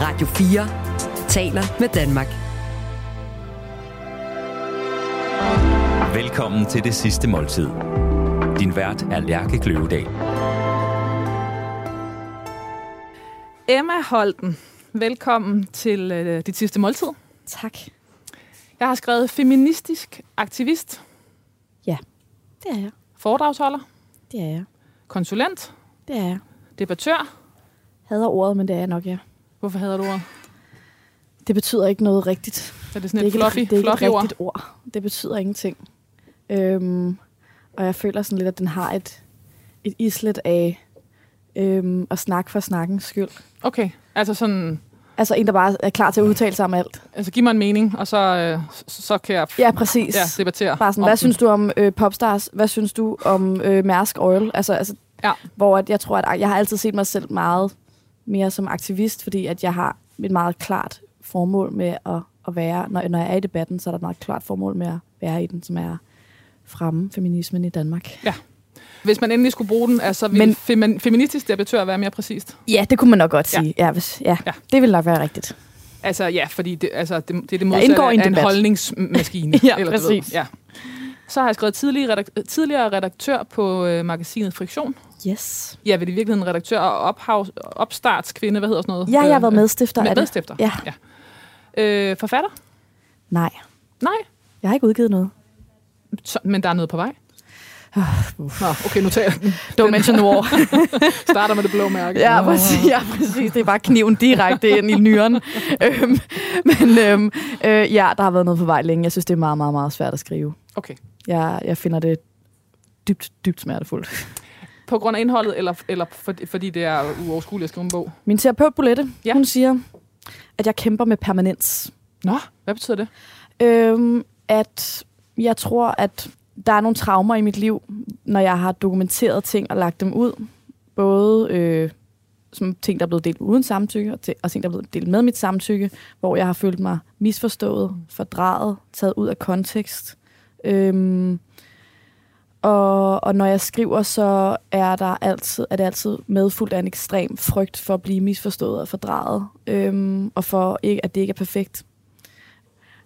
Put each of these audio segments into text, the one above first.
Radio 4 taler med Danmark. Velkommen til det sidste måltid. Din vært er Lærke Kløvedal. Emma Holten, velkommen til øh, dit sidste måltid. Tak. Jeg har skrevet feministisk aktivist, Ja, det er jeg. foredragsholder, Det er jeg. konsulent, Det er jeg. debattør. Hader ordet, men det er jeg nok, ja. Hvorfor hedder du ordet? Det betyder ikke noget rigtigt. Er det Det sådan er et ikke, fluffy, et, det er ikke fluffy et ord? rigtigt ord. Det betyder ingenting. Øhm, og jeg føler sådan lidt, at den har et, et islet af øhm, at snakke for snakkens skyld. Okay, altså sådan, Altså en, der bare er klar til at udtale sig om alt. altså giv mig en mening, og så, øh, så- kan jeg Ja, præcis. ja, debattere. Bare sådan, hvad den. synes du om øh, Popstars? Hvad synes du om øh, Mærsk Oil? Altså, altså Ja. hvor at jeg tror, at jeg har altid set mig selv meget mere som aktivist, fordi at jeg har et meget klart formål med at, at være, når, når jeg er i debatten, så er der et meget klart formål med at være i den, som er fremme feminismen i Danmark. Hvis man endelig skulle bruge den, altså ville Men- femi- feministisk debattør være mere præcist? Ja, det kunne man nok godt Ja. sige. Ja, hvis, ja, Ja. ja. det ville nok være rigtigt. Altså ja, fordi det, altså, det, det er det modsatte en af en debat. holdningsmaskine. Ja, ved, præcis. ja. Så har jeg skrevet tidligere, redak- tidligere redaktør på øh, magasinet Friktion. Yes. Ja, vel i virkeligheden redaktør og ophav, opstartskvinde, hvad hedder sådan noget? Ja, jeg har været Øh, medstifter med, af det. medstifter. Ja. ja. Øh, forfatter? Nej, Nej, jeg har ikke udgivet noget. så, men der er noget på vej. Nå, okay, nu tager jeg. Don't mention war. Starter med det blå mærke. Ja, præcis, ja, præcis. Det er bare kniven direkte ind i nyren. øhm, men øhm, øh, ja, der har været noget på vej længe. Jeg synes, det er meget, meget, meget svært at skrive. Okay. Jeg, jeg finder det dybt, dybt smertefuldt. På grund af indholdet, eller, eller for, fordi det er uoverskueligt at skrive en bog? Min terapeut, Bolette, Ja. hun siger, at jeg kæmper med permanens. Nå, hvad betyder det? Øhm, at jeg tror, at der er nogle traumer i mit liv, når jeg har dokumenteret ting og lagt dem ud. Både øh, som ting, der er blevet delt uden samtykke, og, og ting, der er blevet delt med mit samtykke, hvor jeg har følt mig misforstået, fordrejet, taget ud af kontekst. Øhm, og, og når jeg skriver, så er, der altid, er det altid medfuldt af en ekstrem frygt for at blive misforstået og fordrejet, øhm, og for ikke, at det ikke er perfekt.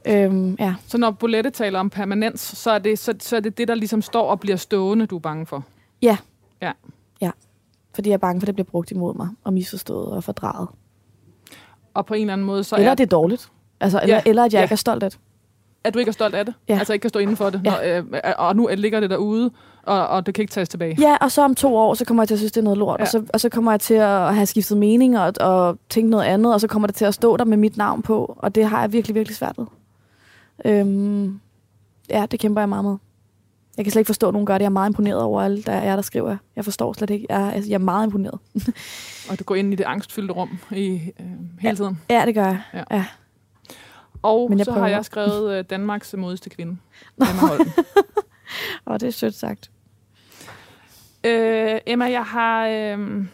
Øhm, ja. Så når Bolette taler om permanens, så er, det, så, så er det det, der ligesom står og bliver stående, du er bange for. Fordi jeg er bange for, at det bliver brugt imod mig, og misforstået og fordrejet. Og på en eller anden måde, så eller er, det er dårligt. Altså, eller, Ja, ja. eller at jeg ja. ikke er stolt af det. At du ikke er stolt af det. Ja. Altså ikke kan stå inden for det. Ja. Når, øh, og nu ligger det derude, og, og det kan ikke tages tilbage. Ja, og så om to år, så kommer jeg til at synes, det er noget lort. Ja. Ja. Og, så, og så kommer jeg til at have skiftet mening og, og tænke noget andet, og så kommer det til at stå der med mit navn på. Og det har jeg virkelig, virkelig svært ved. Øhm, ja, det kæmper jeg meget med. Jeg kan slet ikke forstå, at nogen gør det. Jeg er meget imponeret over alle, der er, der skriver. Jeg forstår slet ikke. Jeg, altså, jeg er meget imponeret. Og du går ind i det angstfyldte rum i, øh, hele tiden. Ja, det gør jeg. Ja. Ja. Og Men jeg så har prøver. jeg skrevet øh, Danmarks modigste kvinde. Emma Holten. Og det er sødt sagt. øh, Emma, jeg har, øh,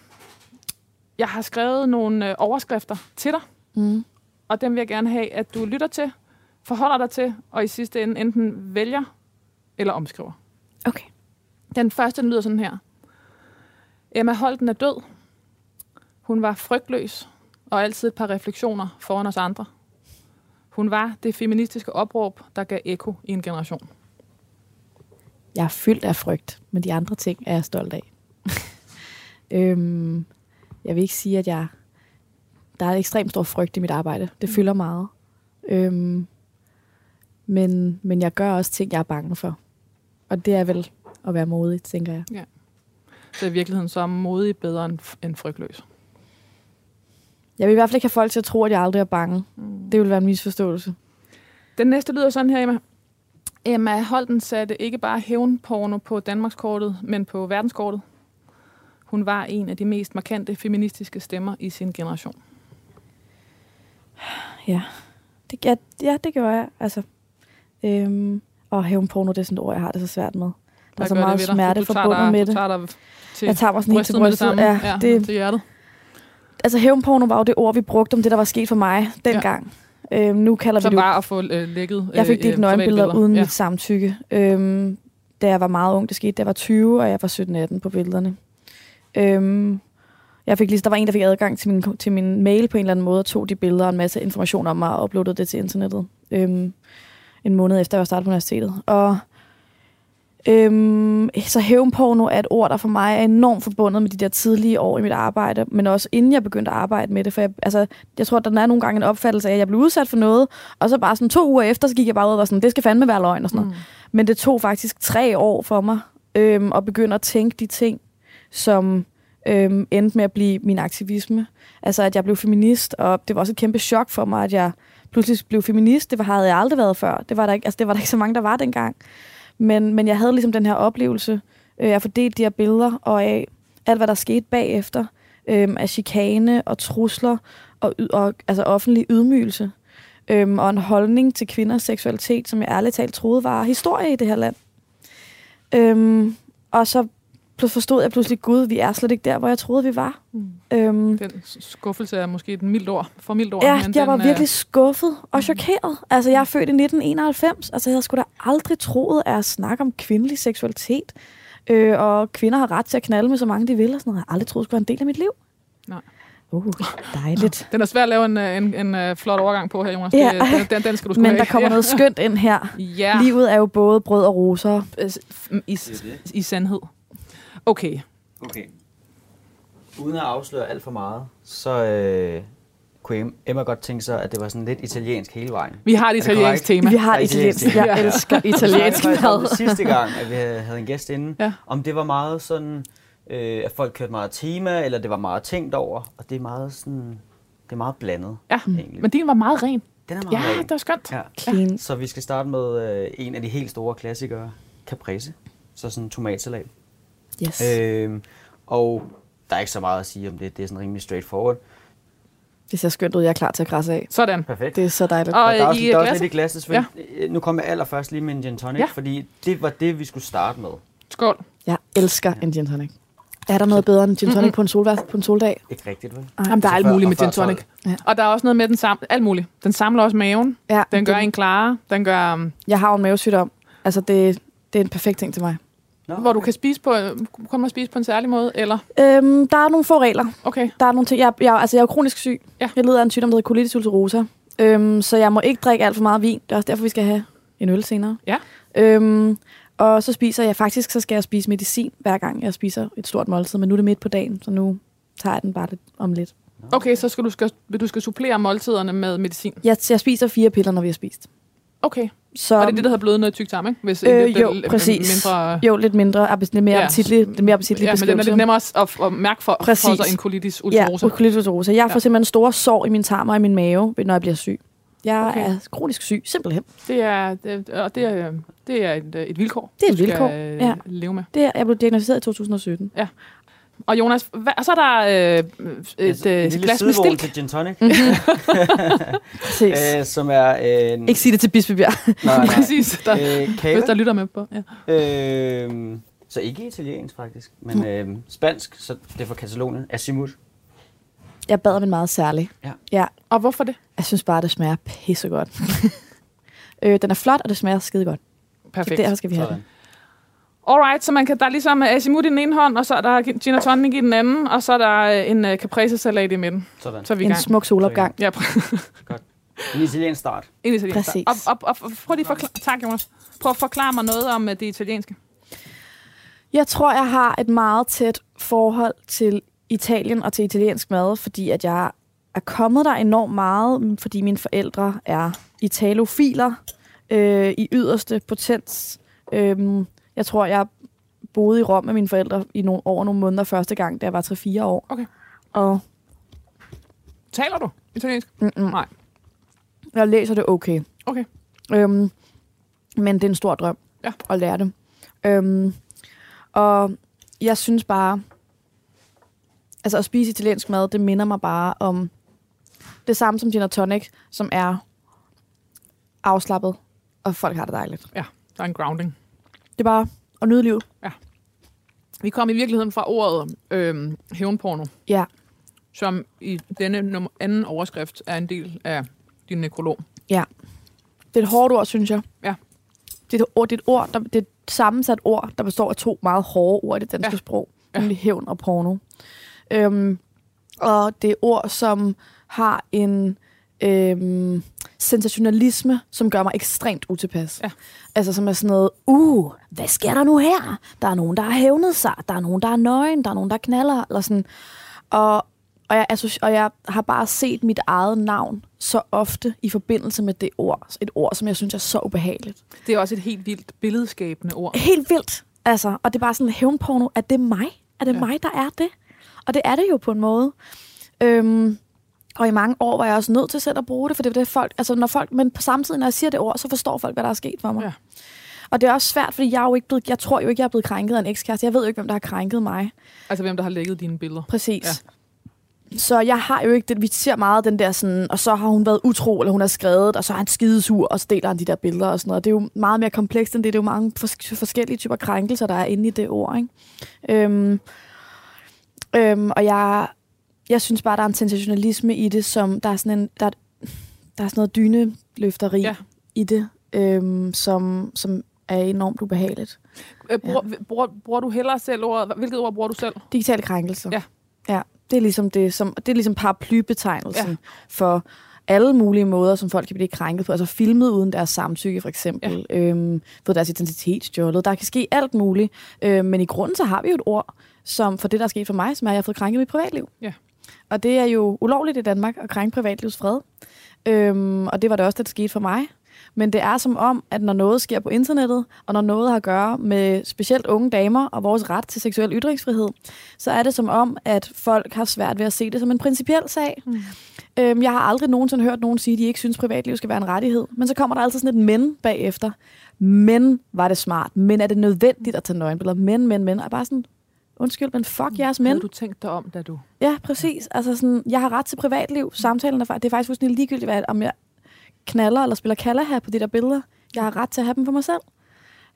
jeg har skrevet nogle øh, overskrifter til dig, Mm. og dem vil jeg gerne have, at du lytter til, forholder dig til, og i sidste ende enten vælger eller omskriver. Okay. Den første den lyder sådan her. Emma Holten er død. Hun var frygtløs og altid et par refleksioner foran os andre. Hun var det feministiske opråb, der gav ekko i en generation. Jeg er fyldt af frygt, men de andre ting er jeg stolt af. øhm, jeg vil ikke sige, at jeg... Der er ekstremt stor frygt i mit arbejde. Det fylder meget. Øhm, men, men jeg gør også ting, jeg er bange for. Og det er vel at være modig, tænker jeg. Så i virkeligheden så er modig bedre end, end frygtløs. Jeg vil i hvert fald ikke have folk til at tro, at jeg aldrig er bange. Mm. Det vil være en misforståelse. Den næste lyder sådan her, Emma. Emma Holten satte ikke bare hævnporno på Danmarkskortet, men på verdenskortet. Hun var en af de mest markante feministiske stemmer i sin generation. Ja, det, ja, ja, det gør jeg. Altså, øhm, og hævnporno, det er sådan et ord, jeg har det så svært med. Der er så meget smerte forbundet med du det. tager dig til Jeg tager mig sådan helt til brystet. Ja, ja, det, til hjertet. Altså hævnporno var jo det ord, vi brugte om det, der var sket for mig dengang. Ja. Øhm, nu kalder Som vi det var at få øh, lækket Jeg fik øh, øh, nøgenbilleder uden ja. mit samtykke. Øhm, da jeg var meget ung, det skete, da jeg var 20, og jeg var 17-18 på billederne. Øhm, Jeg fik lige, der var en, der fik adgang til min, til min mail på en eller anden måde, og tog de billeder og en masse information om mig og uploadede det til internettet. Øhm, en måned efter, jeg var startet på universitetet. Og øhm, så hævnporno er et ord, der for mig er enormt forbundet med de der tidlige år i mit arbejde, men også inden jeg begyndte at arbejde med det. For jeg, altså, jeg tror, der er nogle gange en opfattelse af, at jeg blev udsat for noget, og så bare sådan to uger efter, så gik jeg bare ud og var sådan, det skal fandme være løgn og sådan noget. Mm. Men det tog faktisk tre år for mig øhm, at begynde at tænke de ting, som øhm, endte med at blive min aktivisme. Altså, at jeg blev feminist, og det var også et kæmpe chok for mig, at jeg pludselig blev feminist. Det var, havde jeg aldrig været før. Det var der ikke, altså, det var der ikke så mange, der var dengang. Men, men jeg havde ligesom den her oplevelse. Øh, jeg fordelte de her billeder, og af alt, hvad der skete bagefter, øh, af chikane og trusler, og, og altså offentlig ydmygelse. øh, og en holdning til kvinders seksualitet, som jeg ærligt talt troede var historie i det her land. Øh, og så forstod jeg pludselig, Gud, vi er slet ikke der, hvor jeg troede, vi var. Mm. Øhm, Den skuffelse er måske et mildt ord, for mildt ord. ja, men jeg den, var øh, virkelig skuffet og chokeret. Altså, jeg er født i 1991. Altså, jeg havde sgu da aldrig troet at snakke om kvindelig seksualitet. Øh, og kvinder har ret til at knalde med så mange, de vil. Og sådan noget. Jeg har aldrig troet, det skulle være en del af mit liv. Nej. Uh, dejligt. Den er svær at lave en, øh, en, en, en flot overgang på her, Jonas. Ja. Det, den, den, den skal du sgu Men have. der kommer noget skønt ind her. Ja, Livet er jo både brød og roser. i, i, i sandhed. Okay. Okay. Uden at afsløre alt for meget, så øh, kunne Emma godt tænke sig, at det var sådan lidt italiensk hele vejen. Vi har et italiensk tema. Vi har et italiensk. italiensk. Jeg elsker italiensk mad. sidste gang, at vi havde havde en gæst inde, Ja. om det var meget sådan, øh, at folk kørte meget tema, eller det var meget tænkt over, og det er meget sådan, det er meget blandet, Ja, egentlig. men din var meget ren. Den er meget Ja, ren. det var skønt. Ja. Clean. Så vi skal starte med øh, en af de helt store klassikere, caprese. Så sådan en tomatsalat. Yes. Øh, og der er ikke så meget at sige om det, det er sådan rimelig straightforward. Det ser skønt ud. Jeg er klar til at krasse af. Sådan. Perfekt. Det er så dejligt. Og Og der er også, i der er også lidt i glasset. Ja. Nu kommer jeg allerførst lige med en gin tonic, Ja. ja. fordi det var det, vi skulle starte med. Skål. Jeg elsker en gin tonic. Er der noget bedre end gin tonic på en, solvær, på en soldag? Ikke rigtigt, vel? Jamen, der er alt muligt med gin tonic. 12. Ja. Og der er også noget med den samme, alt muligt. Den samler også maven. Ja, Den gør det- en klarere. Den gør, um, Jeg har jo en mavesygdom. Altså, det, det er en perfekt ting til mig. Nå, hvor du kan spise på, kommer at spise på en særlig måde, eller? Øhm, der er nogle få regler. Okay. Der er nogle ting. Jeg, jeg, altså, jeg er jo kronisk syg. Ja. Jeg lider af en sygdom, der hedder colitis ulcerosa. Øhm, så jeg må ikke drikke alt for meget vin. Det er også derfor, vi skal have en øl senere. Ja. Øhm, og så spiser jeg faktisk, så skal jeg spise medicin, hver gang jeg spiser et stort måltid. Men nu er det midt på dagen, så nu tager jeg den bare lidt om lidt. Okay, så skal du, skal, du skal supplere måltiderne med medicin. Jeg, jeg spiser fire piller, når vi har spist. Okay. Så, Og det er det, der hedder blødende tyktarm, ikke? Hvis Øh, lidt, jo, lidt præcis. Mindre, Jo, lidt mindre, appes- lidt mere Ja. appetitlig, lidt mere appetitlig ja, men den er lidt nemmere at, at, mærke for, for Præcis. sig en colitis Ja, ulcerosa. colitis ulcerosa. Jeg får Ja. simpelthen store sår i min tarm og i min mave, når jeg bliver syg. Jeg Okay. er kronisk syg, simpelthen. Det er, det, og det er, det er et, et vilkår, Det er et vilkår, skal øh, ja. leve med. Det er, jeg blev diagnosticeret i 2017. Og Jonas, hvad, og så er der øh, et, en øh, et glas med stilk. til gin tonic, øh, som er en... Ikke sige det til Bispebjerg. nej, nej, Præcis, der, øh, hvis der lytter med på. Ja. Øh, så ikke italiensk faktisk, men øh, spansk, så det er fra Katalonien. Azimut. Jeg bad om en meget særlig. Ja. ja. Og hvorfor det? Jeg synes bare, det smager pissegodt. øh, den er flot, og det smager skide godt. Perfekt. Derfor skal vi have Sådan. den. Alright, så man kan, der er ligesom azimut i den ene hånd, og så er der gin og tonic i den anden, og så er der øh, en uh, caprese-salat i midten. Sådan. Så er vi i En gang. smuk solopgang. Ja, pr- En italiensk start. en italiensk. Præcis. Og, og, og, og prøv lige at forklare, tak, Jonas. Prøv at forklare mig noget om uh, det italienske. Jeg tror, jeg har et meget tæt forhold til Italien og til italiensk mad, fordi at jeg er kommet der enormt meget, fordi mine forældre er italofiler øh, i yderste potens. Øhm, jeg tror, jeg boede i Rom med mine forældre i nogle, over nogle måneder første gang, da jeg var 3-4 år. Okay. Og Taler du italiensk? mm-mm, Nej. jeg læser det okay. Okay. Øhm, men det er en stor drøm Ja. at lære det. Øhm, og jeg synes bare, altså at spise italiensk mad, det minder mig bare om det samme som gin og tonic, som er afslappet, og folk har det dejligt. Der er en grounding. Det er bare at nyde livet. Vi kom i virkeligheden fra ordet øh, hævnporno, Ja, som i denne nummer, anden overskrift er en del af din nekrolog. det er et hårdt ord, synes jeg. Ja. Det er et ord, det er et, ord, der, det er et sammensat ord, der består af to meget hårde ord i det danske Ja. sprog, Ja. nemlig hævn og porno. Øhm, Og det er ord, som har en øhm, sensationalisme, som gør mig ekstremt utilpas. Ja. Altså som er sådan noget, uh, hvad sker der nu her? Der er nogen, der har hævnet sig. Der er nogen, der er nøgen. Der er nogen, der knaller. Eller sådan. Og, og, jeg, associ- og jeg har bare set mit eget navn så ofte i forbindelse med det ord. Et ord, som jeg synes er så ubehageligt. Det er også et helt vildt billedskabende ord. Helt vildt. Altså, og det er bare sådan, hævnporno, er det mig? Er det ja. mig, der er det? Og det er det jo på en måde. Øhm, og i mange år var jeg også nødt til selv at bruge det, for det er det folk, altså når folk, men på samme tid, når jeg siger det ord, så forstår folk, hvad der er sket for mig. Ja. Og det er også svært, fordi jeg er jo ikke blevet, jeg tror jo ikke, jeg er blevet krænket af en ekskæreste. Jeg ved jo ikke, hvem der har krænket mig. Altså, hvem der har lægget dine billeder. Præcis. Ja. Så jeg har jo ikke det, vi ser meget den der sådan, og så har hun været utro, eller hun har skrevet, og så er han skidesur, og så deler han de der billeder og sådan noget. Det er jo meget mere komplekst end det. Det er jo mange fors- forskellige typer krænkelser, der er inde i det ord, ikke? Øhm, øhm, og jeg, jeg synes bare, der er en sensationalisme i det, som der er sådan en, der, der er sådan noget dyneløfteri Ja. ja. i det, øhm, som, som er enormt ubehageligt. Øh, bruger, bruger, bruger du hellere selv ordet? Hvilket ord bruger du selv? Digitale krænkelser. Ja. ja. Det er ligesom det, som, det er ligesom paraplybetegnelsen Ja. ja. for alle mulige måder, som folk kan blive krænket på. Altså filmet uden deres samtykke, for eksempel. Ja. Øhm, fået deres identitet stjålet. Der kan ske alt muligt. Øhm, men i grunden så har vi jo et ord, som for det, der er sket for mig, som er, at jeg har fået krænket mit privatliv. Ja. Og det er jo ulovligt i Danmark at krænke privatlivs fred. Øhm, og det var det også, der skete for mig. Men det er som om, at når noget sker på internettet, og når noget har at gøre med specielt unge damer og vores ret til seksuel ytringsfrihed, så er det som om, at folk har svært ved at se det som en principiel sag. Mm. Øhm, jeg har aldrig nogensinde hørt nogen sige, at de ikke synes, privatliv skal være en rettighed. Men så kommer der altid sådan et men bagefter. Men var det smart? Men er det nødvendigt at tage nøgenbilleder? Men, men, men. Og er bare sådan, undskyld, men fuck jeres men. Havde du tænkt dig om, da du... Ja, præcis. Altså sådan, jeg har ret til privatliv. Samtalen er, det er faktisk fuldstændig ligegyldigt, hvad, om jeg knaller eller spiller kallaha på de der billeder. Jeg har ret til at have dem for mig selv.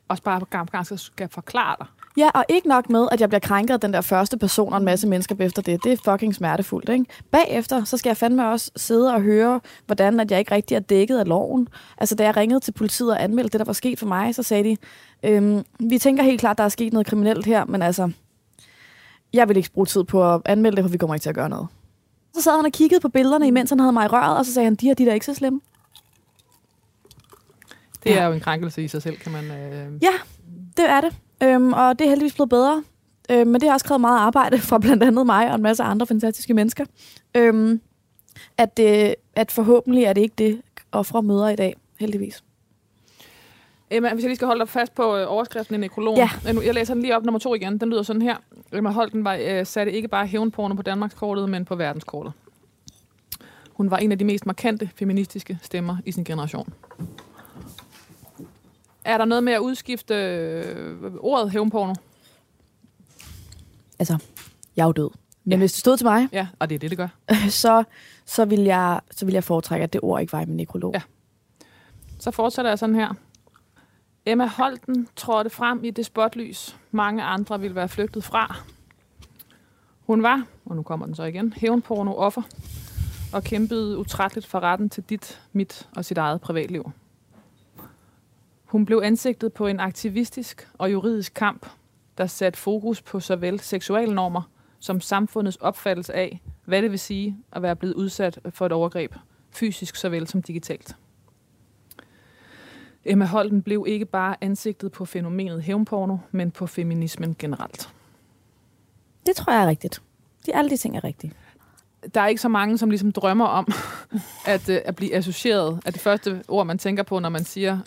Også bare gang, gang skal, skal forklare dig. Ja, og ikke nok med, at jeg bliver krænket af den der første person og en masse mennesker efter det. Det er fucking smertefuldt, ikke? Bagefter, så skal jeg fandme også sidde og høre, hvordan at jeg ikke rigtig er dækket af loven. Altså, da jeg ringede til politiet og anmeldte det, der var sket for mig, så sagde de, øhm, vi tænker helt klart, der er sket noget kriminelt her, men altså, jeg vil ikke bruge tid på at anmelde det, for vi kommer ikke til at gøre noget. Så sad han og kiggede på billederne, imens han havde mig i røret, og så sagde han, de her, de der er ikke så slemme. Det Ja. er jo en krænkelse i sig selv, kan man... Øh... Ja, det er det. Øhm, og det er heldigvis blevet bedre. Øhm, men det har også krævet meget arbejde fra blandt andet mig og en masse andre fantastiske mennesker. Øhm, at, det, at forhåbentlig er det ikke det, ofre møder i dag, heldigvis. Emma, hvis jeg lige skal holde dig fast på øh, overskriften i nekrologen. Ja. Øh, Jeg læser den lige op nummer to igen. Den lyder sådan her. Emma Holten var, øh, satte ikke bare hævnporno på Danmarkskortet, men på verdenskortet. Hun var en af de mest markante feministiske stemmer i sin generation. Er der noget med at udskifte øh, ordet hævnporno? Altså, jeg er jo død. Men ja. hvis det stod til mig, Ja, og det er det, det gør. så, så, vil jeg, så vil jeg foretrække, at det ord ikke var i min nekrolog. Ja. Så fortsætter jeg sådan her. Emma Holten trådte frem i det spotlys. Mange andre ville være flygtet fra. Hun var, og nu kommer den så igen, hævnporno offer og kæmpede utrætteligt for retten til dit, mit og sit eget privatliv. Hun blev ansigtet på en aktivistisk og juridisk kamp, der satte fokus på såvel seksualnormer som samfundets opfattelse af, hvad det vil sige at være blevet udsat for et overgreb, fysisk såvel som digitalt. Emma Holten blev ikke bare ansigtet på fænomenet hævnporno, men på feminismen generelt. Det tror jeg er rigtigt. De, alle de ting er rigtige. Der er ikke så mange, som ligesom drømmer om at, øh, at blive associeret af det første ord, man tænker på, når man siger,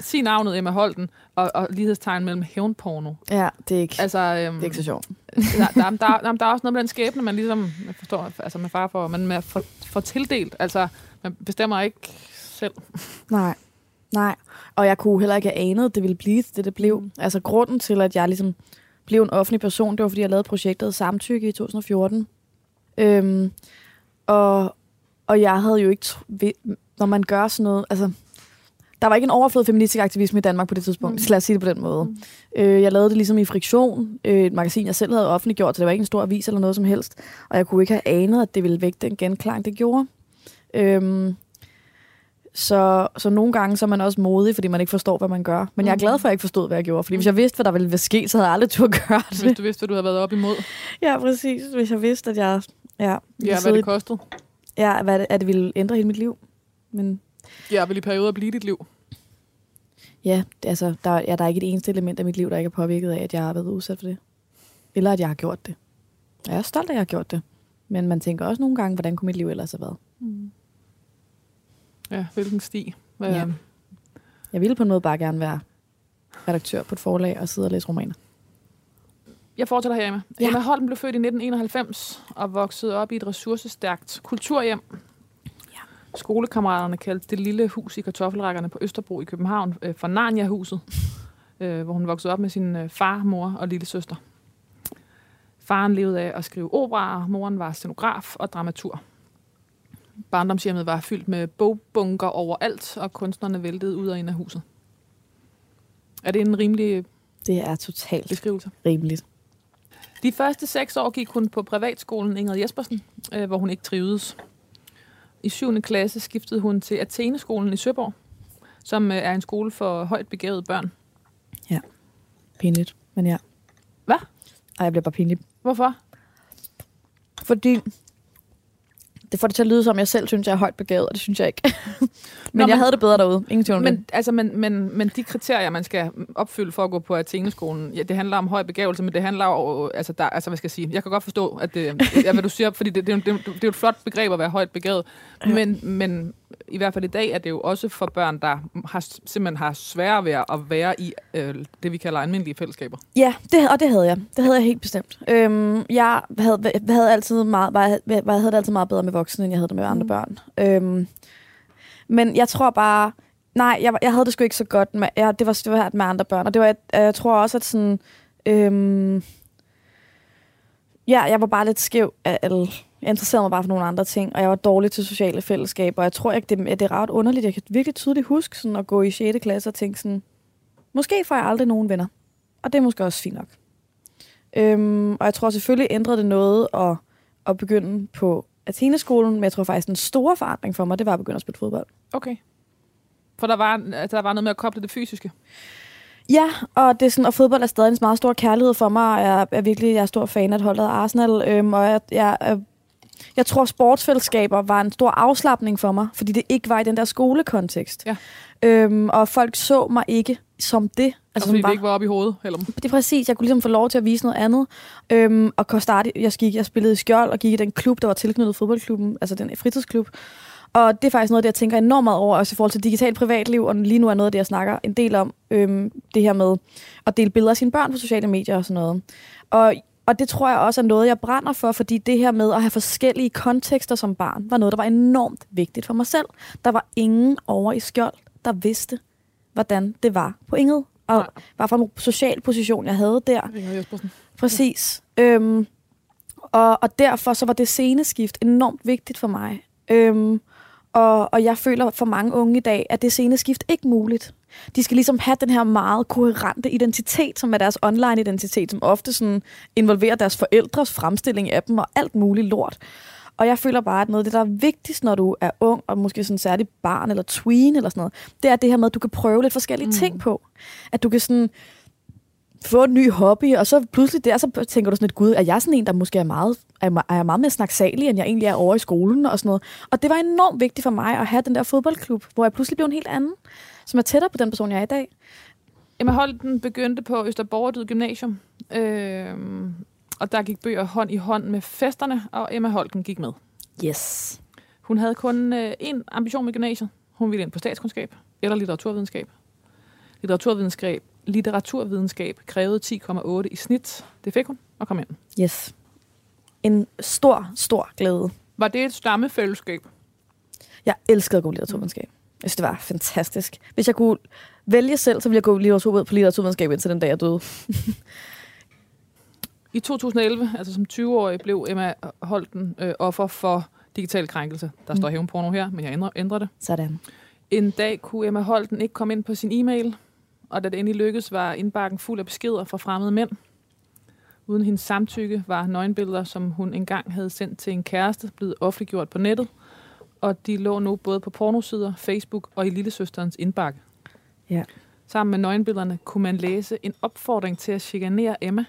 sig navnet Emma Holten, og, og lighedstegn mellem hævnporno. Ja, det er ikke, Altså, øhm, det er ikke så sjovt. der, der, der, der, der er også noget med den skæbne, man ligesom jeg forstår, altså med far for, man får, får tildelt. Altså, man bestemmer ikke selv. Nej, nej. Og jeg kunne heller ikke have anet, at det ville blive det, det blev. Mm. Altså grunden til, at jeg ligesom blev en offentlig person, det var, fordi jeg lavede projektet Samtykke i 2014. Øhm, og, og jeg havde jo ikke... Når man gør sådan noget... Altså, der var ikke en overflod feministisk aktivisme i Danmark på det tidspunkt. Mm. Lad os sige det på den måde. Mm. Øh, jeg lavede det ligesom i Friktion, øh, et magasin, jeg selv havde offentliggjort, så det var ikke en stor avis eller noget som helst. Og jeg kunne ikke have anet, at det ville vække den genklang, det gjorde. Øhm, så, så nogle gange så er man også modig, fordi man ikke forstår, hvad man gør. Men jeg er glad for, at jeg ikke forstod, hvad jeg gjorde. Fordi hvis jeg vidste, hvad der ville ske, så havde jeg aldrig turde gøre Hvis det. du vidste, hvad du havde været op imod. Ja, præcis. Hvis jeg vidste, at jeg Ja, Ja, hvad det kostede. ja hvad det, at det ville ændre hele mit liv. Men Ja, vel i perioder blive dit liv. ja, det, altså, der, ja, der er ikke et eneste element af mit liv, der ikke er påvirket af, at jeg har været udsat for det. Eller at jeg har gjort det. Jeg er stolt af, at jeg har gjort det. Men man tænker også nogle gange, hvordan kunne mit liv ellers have været? Ja, hvilken sti. Hvad, Ja. Jeg ville på en måde bare gerne være redaktør på et forlag og sidde og læse romaner. Jeg fortsætter her, Emma. Ja. Emma Holten blev født i 1991 og voksede op i et ressourcestærkt kulturhjem. Ja. Skolekammeraterne kaldte det lille hus i kartoffelrækkerne på Østerbro i København øh, for Narnia-huset, øh, hvor hun voksede op med sin øh, far, mor og lille søster. Faren levede af at skrive operaer, moren var scenograf og dramatur. Barndomshjemmet var fyldt med bogbunker overalt, og kunstnerne væltede ud og ind af huset. Er det en rimelig Det er totalt beskrivelse? rimeligt. De første seks år gik hun på privatskolen Ingrid Jespersen, øh, hvor hun ikke trivedes. I 7. klasse skiftede hun til Atheneskolen i Søborg, som øh, er en skole for højt begavede børn. Pinligt, men ja. Hvad? Ej, jeg bliver bare pinlig. Hvorfor? Fordi det får det til at lyde som, jeg selv synes, jeg er højt begavet, og det synes jeg ikke. men, Nå, jeg men- havde det bedre derude. Ingen tvivl om det. Men, altså, men, men, men de kriterier, man skal opfylde for at gå på Atheneskolen, ja, det handler om høj begavelse, men det handler jo, altså, der, altså hvad skal jeg sige, jeg kan godt forstå, at det, ja, hvad du siger, fordi det, det, er det, jo- det er jo et flot begreb at være højt begavet, men, men i hvert fald i dag er det jo også for børn, der har, simpelthen har sværere ved at være i øh, det, vi kalder almindelige fællesskaber. Ja, det, og det havde jeg. Det havde jeg helt bestemt. Øhm, jeg, havde, jeg havde altid meget, var, jeg, jeg havde det altid meget bedre med voksne, end jeg havde det med andre Mm. børn. Øhm, men jeg tror bare... Nej, jeg, jeg havde det sgu ikke så godt med... Ja, det var svært med andre børn, og det var, jeg, jeg tror også, at sådan... Øhm, ja, jeg var bare lidt skæv. af- Eller, jeg interesserede mig bare for nogle andre ting, og jeg var dårlig til sociale fællesskaber. Og jeg tror ikke, det, det er ret underligt. Jeg kan virkelig tydeligt huske sådan, at gå i 6. klasse og tænke sådan... Måske får jeg aldrig nogen venner. Og det er måske også fint nok. Øhm, og jeg tror selvfølgelig ændrede det noget at, at begynde på Atheneskolen, men jeg tror faktisk, den store forandring for mig, det var at begynde at spille fodbold. Okay. For der var, altså, der var noget med at koble det fysiske. Ja, og, det er sådan, og fodbold er stadig en meget stor kærlighed for mig, og jeg er virkelig jeg er stor fan af holdet af Arsenal, øhm, og jeg, jeg, jeg, jeg tror, sportsfællesskaber var en stor afslappning for mig, fordi det ikke var i den der skolekontekst. Ja. Øhm, og folk så mig ikke som det. Altså, som fordi var- det ikke var oppe i hovedet. Eller, Det er præcis. Jeg kunne ligesom få lov til at vise noget andet. Øhm, og kunne starte, jeg, gik, jeg spillede i Skjold og gik i den klub, der var tilknyttet fodboldklubben, altså den fritidsklub. Og det er faktisk noget, af det jeg tænker enormt meget over, også i forhold til digitalt privatliv, og lige nu er noget af det, jeg snakker en del om, øhm, det her med at dele billeder af sine børn på sociale medier og sådan noget. Og, og det tror jeg også er noget, jeg brænder for, fordi det her med at have forskellige kontekster som barn, var noget, der var enormt vigtigt for mig selv. Der var ingen over i Skjold, der vidste, hvordan det var på Ingrid, og Nej. hvad for en social position, jeg havde der. Præcis. Øhm, og, og derfor så var det sceneskift enormt vigtigt for mig. Øhm, og, og jeg føler for mange unge i dag, at det sceneskift ikke muligt. De skal ligesom have den her meget koherente identitet, som er deres online-identitet, som ofte sådan involverer deres forældres fremstilling af dem og alt muligt lort. Og jeg føler bare, at noget af det, der er vigtigst, når du er ung, og måske sådan særligt barn eller tween eller sådan noget, det er det her med, at du kan prøve lidt forskellige mm. ting på. At du kan sådan få en ny hobby, og så pludselig der, så tænker du sådan lidt, gud, er jeg sådan en, der måske er meget, er, er meget mere snaksalig, end jeg egentlig er over i skolen og sådan noget. Og det var enormt vigtigt for mig at have den der fodboldklub, hvor jeg pludselig blev en helt anden, som er tættere på den person, jeg er i dag. Emma Holten begyndte på Østerborgerdyd Gymnasium, øh, og der gik bøger hånd i hånd med festerne, og Emma Holten gik med. Yes. Hun havde kun øh, én ambition med gymnasiet. Hun ville ind på statskundskab eller litteraturvidenskab. Litteraturvidenskab, litteraturvidenskab krævede 10,8 i snit. Det fik hun og kom ind. Yes. En stor, stor glæde. Var det et stammefællesskab? Jeg elskede gå litteraturvidenskab. Jeg synes, det var fantastisk. Hvis jeg kunne vælge selv, så ville jeg gå litteratur på litteraturvidenskab indtil den dag, jeg døde. I 2011, altså som 20-årig, blev Emma Holten øh, offer for digital krænkelse. Der står hævnporno her, men jeg ændrer, ændrer det. Sådan. En dag kunne Emma Holten ikke komme ind på sin e-mail, og da det endelig lykkedes, var indbakken fuld af beskeder fra fremmede mænd. Uden hendes samtykke var nøgenbilleder, som hun engang havde sendt til en kæreste, blevet offentliggjort på nettet, og de lå nu både på pornosider, Facebook og i lillesøsterens indbakke. Ja. Sammen med nøgenbillederne kunne man læse en opfordring til at chikanere Emma,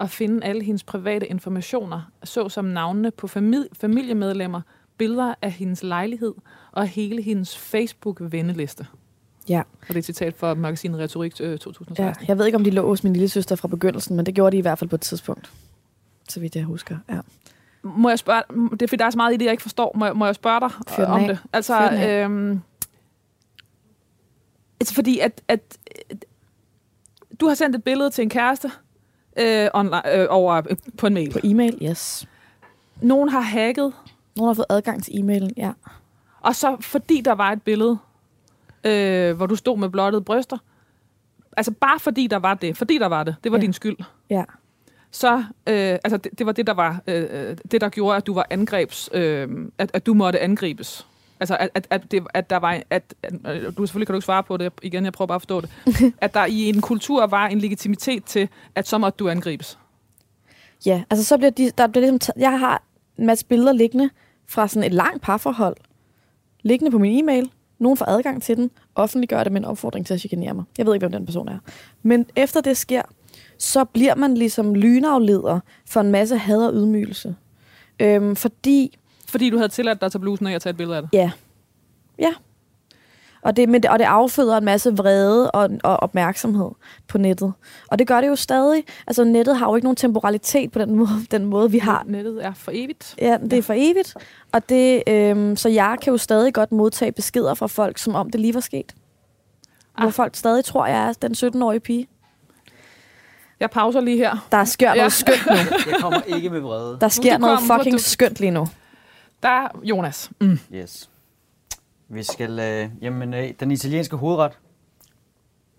at finde alle hendes private informationer, såsom navnene på famili- familiemedlemmer, billeder af hendes lejlighed og hele hendes Facebook-venneliste. Ja. Og det er et citat fra magasinet Retorik øh, 2016. ja. Jeg ved ikke, om de lå hos min lille søster fra begyndelsen, men det gjorde de i hvert fald på et tidspunkt. Så vidt jeg husker. Ja. Må jeg spørge, det er fordi, der er så meget i det, jeg ikke forstår. Må jeg, må jeg spørge dig Fyr den om af. det? Altså, Fyr øhm, altså fordi, at, at, at du har sendt et billede til en kæreste øh, online, øh, over øh, på en mail. På e-mail, yes. Nogen har hacket, Nogen har fået adgang til e-mailen, ja. og så fordi der var et billede, øh, hvor du stod med blottede bryster, altså bare fordi der var det, fordi der var det, det var Ja. din skyld. Ja. Så øh, altså det, det var det der var øh, øh, det der gjorde at du var angrebs øh, at, at du måtte angribes altså at, at, at, det, at der var at, at øh, du selvfølgelig kan du ikke svare på det igen jeg prøver bare at forstå det at der i en kultur var en legitimitet til at så måtte du angribes Ja, altså så bliver de, der bliver ligesom jeg har en masse billeder liggende fra sådan et langt parforhold, liggende på min e-mail. Nogen får adgang til den, offentliggør det med en opfordring til at chikanere mig. Jeg ved ikke, hvem den person er. Men efter det sker, så bliver man ligesom lynafleder for en masse had og ydmygelse. Øhm, fordi fordi du havde tilladt dig at tage blusen af og tage et billede af det Ja. Ja. Og det, men det, og det afføder en masse vrede og, og opmærksomhed på nettet. Og det gør det jo stadig. Altså nettet har jo ikke nogen temporalitet på den måde, den måde vi har. nettet er for evigt Ja, det er for evigt. Og det, øhm, så jeg kan jo stadig godt modtage beskeder fra folk, som om det lige var sket. Ah. Hvor folk stadig tror, jeg er den 17-årige pige. Jeg pauser lige her Der sker Ja. ja. noget skønt nu. Jeg kommer ikke med vrede. Der sker du noget kom, fucking du- skønt lige nu. der er Jonas mm. Yes. Vi skal... Øh, jamen, øh, den italienske hovedret.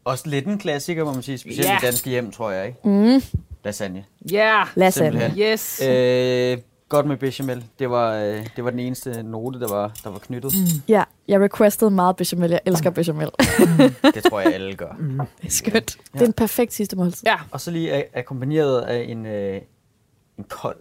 Også lidt en klassiker, må man sige. Specielt Ja. i danske hjem, tror jeg, ikke? Mm. Lasagne. yeah Lasagne. Simpelthen. yes Øh, godt med bechamel. Det var, øh, det var den eneste note, der var, der var knyttet. Mm. Ja, jeg requestede meget bechamel. Jeg elsker bechamel. Det tror jeg, alle gør. Mm. Det er skønt. Det er en perfekt sidste måltid. ja Og så lige a- akkompagneret af en, øh, en kold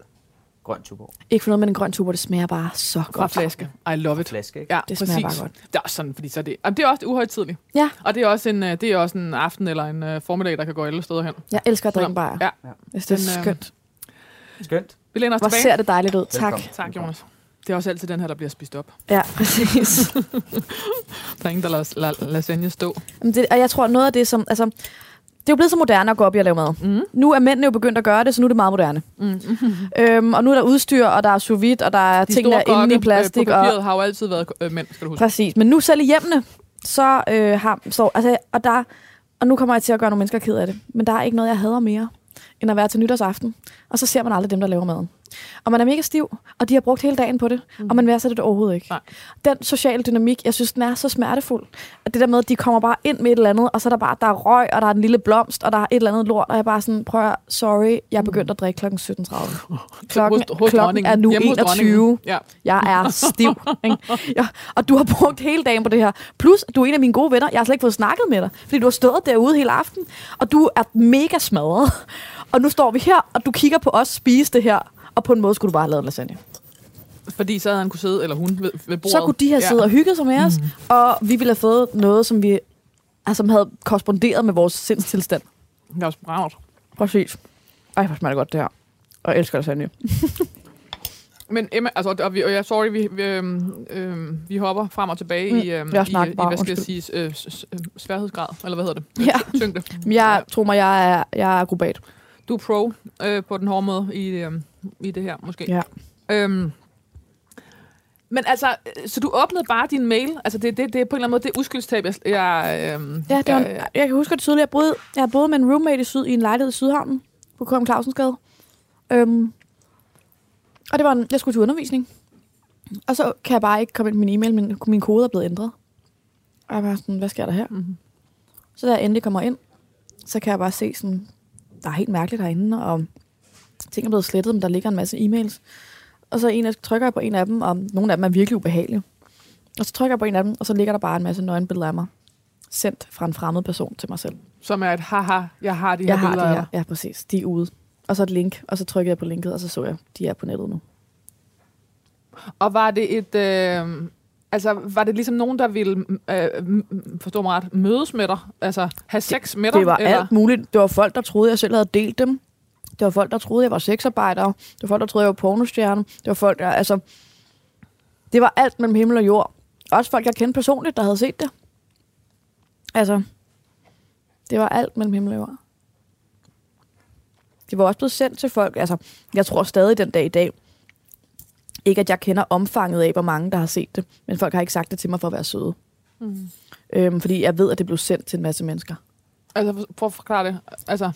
grøn tuborg. Ikke for noget med en grøn tuber, det smager bare så fra godt. flaske I love it Flaske, ikke? Ja, Det præcis. smager bare godt. Det er også sådan, fordi så er det, jamen, det er også uhøjtidligt. Ja, Og det er også en, øh, det er også en aften eller en uh, formiddag, der kan gå alle steder hen. jeg elsker at drikke bajer. Ja. Synes, det er øh, skønt. Skønt. Vi læner os Hvor tilbage. ser det dejligt ud. Tak. Velkommen. Tak, Jonas. Det er også altid den her, der bliver spist op. Ja, præcis. Der er ingen, der lader la- lasagne stå. Jamen, det, og jeg tror, noget af det, som... Altså, det er jo blevet så moderne at gå op i at lave mad. Mm. Nu er mændene jo begyndt at gøre det, så nu er det meget moderne. Mm. Øhm, og nu er der udstyr, og der er sous vide, og der er De ting, der er inde i plastik. øh, på og, papiret har jo altid været øh, mænd, skal du huske. præcis. Men nu selv i hjemmene, så øh, har... Så, altså, og, der, og nu kommer jeg til at gøre nogle mennesker ked af det. Men der er ikke noget, jeg hader mere, end at være til nytårsaften. Og så ser man aldrig dem, der laver maden. Og man er mega stiv, og de har brugt hele dagen på det, mm. og man værdsætter det overhovedet ikke. Nej. Den sociale dynamik, jeg synes, den er så smertefuld. At det der med, at de kommer bare ind med et eller andet, og så er der bare der er røg, og der er en lille blomst, og der er et eller andet lort, og jeg er bare sådan, prøv at, sorry, jeg er begyndt at drikke klokken 17.30. Klokken, Hos- hos klokken er nu Hjemme hos 21. dronningen. Ja. Jeg er stiv. Ikke? Ja, og du har brugt hele dagen på det her. Plus, du er en af mine gode venner. Jeg har slet ikke fået snakket med dig, fordi du har stået derude hele aften, og du er mega smadret. Og nu står vi her, og du kigger på os spise det her, og på en måde skulle du bare have lavet lasagne. Fordi så havde han kunne sidde, eller hun, ved, ved bordet. Så kunne de have siddet og hygget sig med os, Mhm. og vi ville have fået noget, som vi altså, som havde korresponderet med vores sindstilstand. Det er også bravt. Præcis. Ej, hvor smager det godt det her. Og jeg elsker lasagne. Men Emma, altså, og vi, og jeg sorry, vi, vi, øhm, vi hopper frem og tilbage Mm, i, jeg i, snakker i, bare, hvad skal jeg undskyld. sige, øh, øh, sværhedsgrad, eller hvad hedder det? Ja. Tyngde. Jeg tror mig, jeg er, jeg er akrobat. Du er pro øh, på den hårde måde i, øhm, i det her, måske. Ja. Øhm, men altså, øh, så du åbnede bare din mail? Altså, det, det, det er på en eller anden måde det uskyldsstab, jeg... jeg øhm, Ja, det var, jeg, en, jeg kan huske det tydeligt. Jeg boede, jeg boede med en roommate i, syd, i en lejlighed i Sydhavnen på K.M. Clausensgade. Øhm, og det var en, jeg skulle til undervisning. Og så kan jeg bare ikke komme ind på min e-mail, men min kode er blevet ændret. Og jeg var sådan, hvad sker der her? Mhm. Så da jeg endelig kommer ind, så kan jeg bare se sådan, der er helt mærkeligt herinde, og ting er blevet slettet, men der ligger en masse e-mails. Og så en, af- trykker jeg på en af dem, og nogle af dem er virkelig ubehagelige. Og så trykker jeg på en af dem, og så ligger der bare en masse nøgenbilleder af mig. Sendt fra en fremmed person til mig selv. Som er et haha, jeg har de her Jeg har billeder det af her. Ja, præcis. De er ude. Og så et link, og så trykker jeg på linket, og så så jeg, de er på nettet nu. Og var det et... Øh, altså, var det ligesom nogen, der ville, øh, forstå mig ret, mødes med dig? Altså, have sex med dig? Det var eller? alt muligt. Det var folk, der troede, jeg selv havde delt dem. Det var folk, der troede, jeg var sexarbejder. Det var folk, der troede, jeg var pornostjerne. Det var folk, der... Altså, det var alt mellem himmel og jord. Også folk, jeg kendte personligt, der havde set det. Altså, det var alt mellem himmel og jord. Det var også blevet sendt til folk. Altså, jeg tror stadig den dag i dag, ikke at jeg kender omfanget af, hvor mange der har set det, men folk har ikke sagt det til mig for at være søde. Mm. Øhm, fordi jeg ved, at det blev sendt til en masse mennesker. Altså, prøv at forklare det. Altså,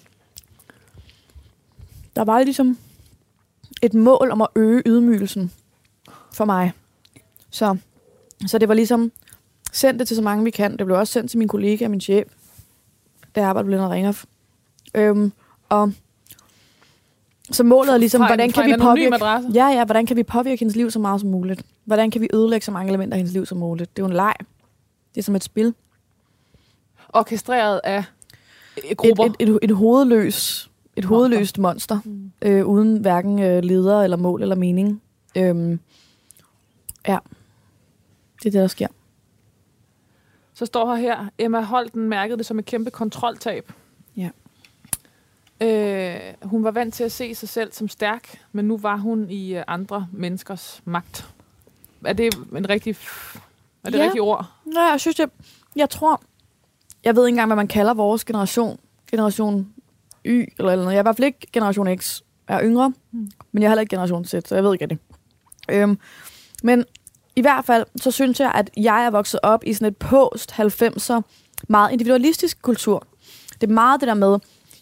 Der var ligesom et mål om at øge ydmygelsen for mig. Så, så det var ligesom, sendt det til så mange vi kan. Det blev også sendt til min kollega og min chef, der arbejder på Lennart Ringhoff. Øhm, og så målet er ligesom, Fra en- hvordan fra kan en vi påvirke... adresse? Ja, ja, hvordan kan vi påvirke hendes liv så meget som muligt? Hvordan kan vi ødelægge så mange elementer af hendes liv som muligt? Det er jo en leg. Det er som et spil. orkestreret af øh, Et, grupper. et, et, et hovedløs, et hovedløst monster, Mm. øh, uden hverken øh, leder eller mål eller mening. Øhm, ja, det er det, der sker. Så står her her, Emma Holten mærkede det som et kæmpe kontroltab. Ja. Øh, hun var vant til at se sig selv som stærk, men nu var hun i øh, andre menneskers magt. Er det en rigtig, er det Ja. rigtige ord? Nej, jeg synes, jeg, jeg tror... Jeg ved ikke engang, hvad man kalder vores generation. Generation Y eller eller noget. Jeg er i hvert fald ikke generation X. Jeg er yngre, Mm. men jeg er heller ikke generation Z, så jeg ved ikke det. Øhm, men i hvert fald, så synes jeg, at jeg er vokset op i sådan et post-90'er, meget individualistisk kultur. Det er meget det der med,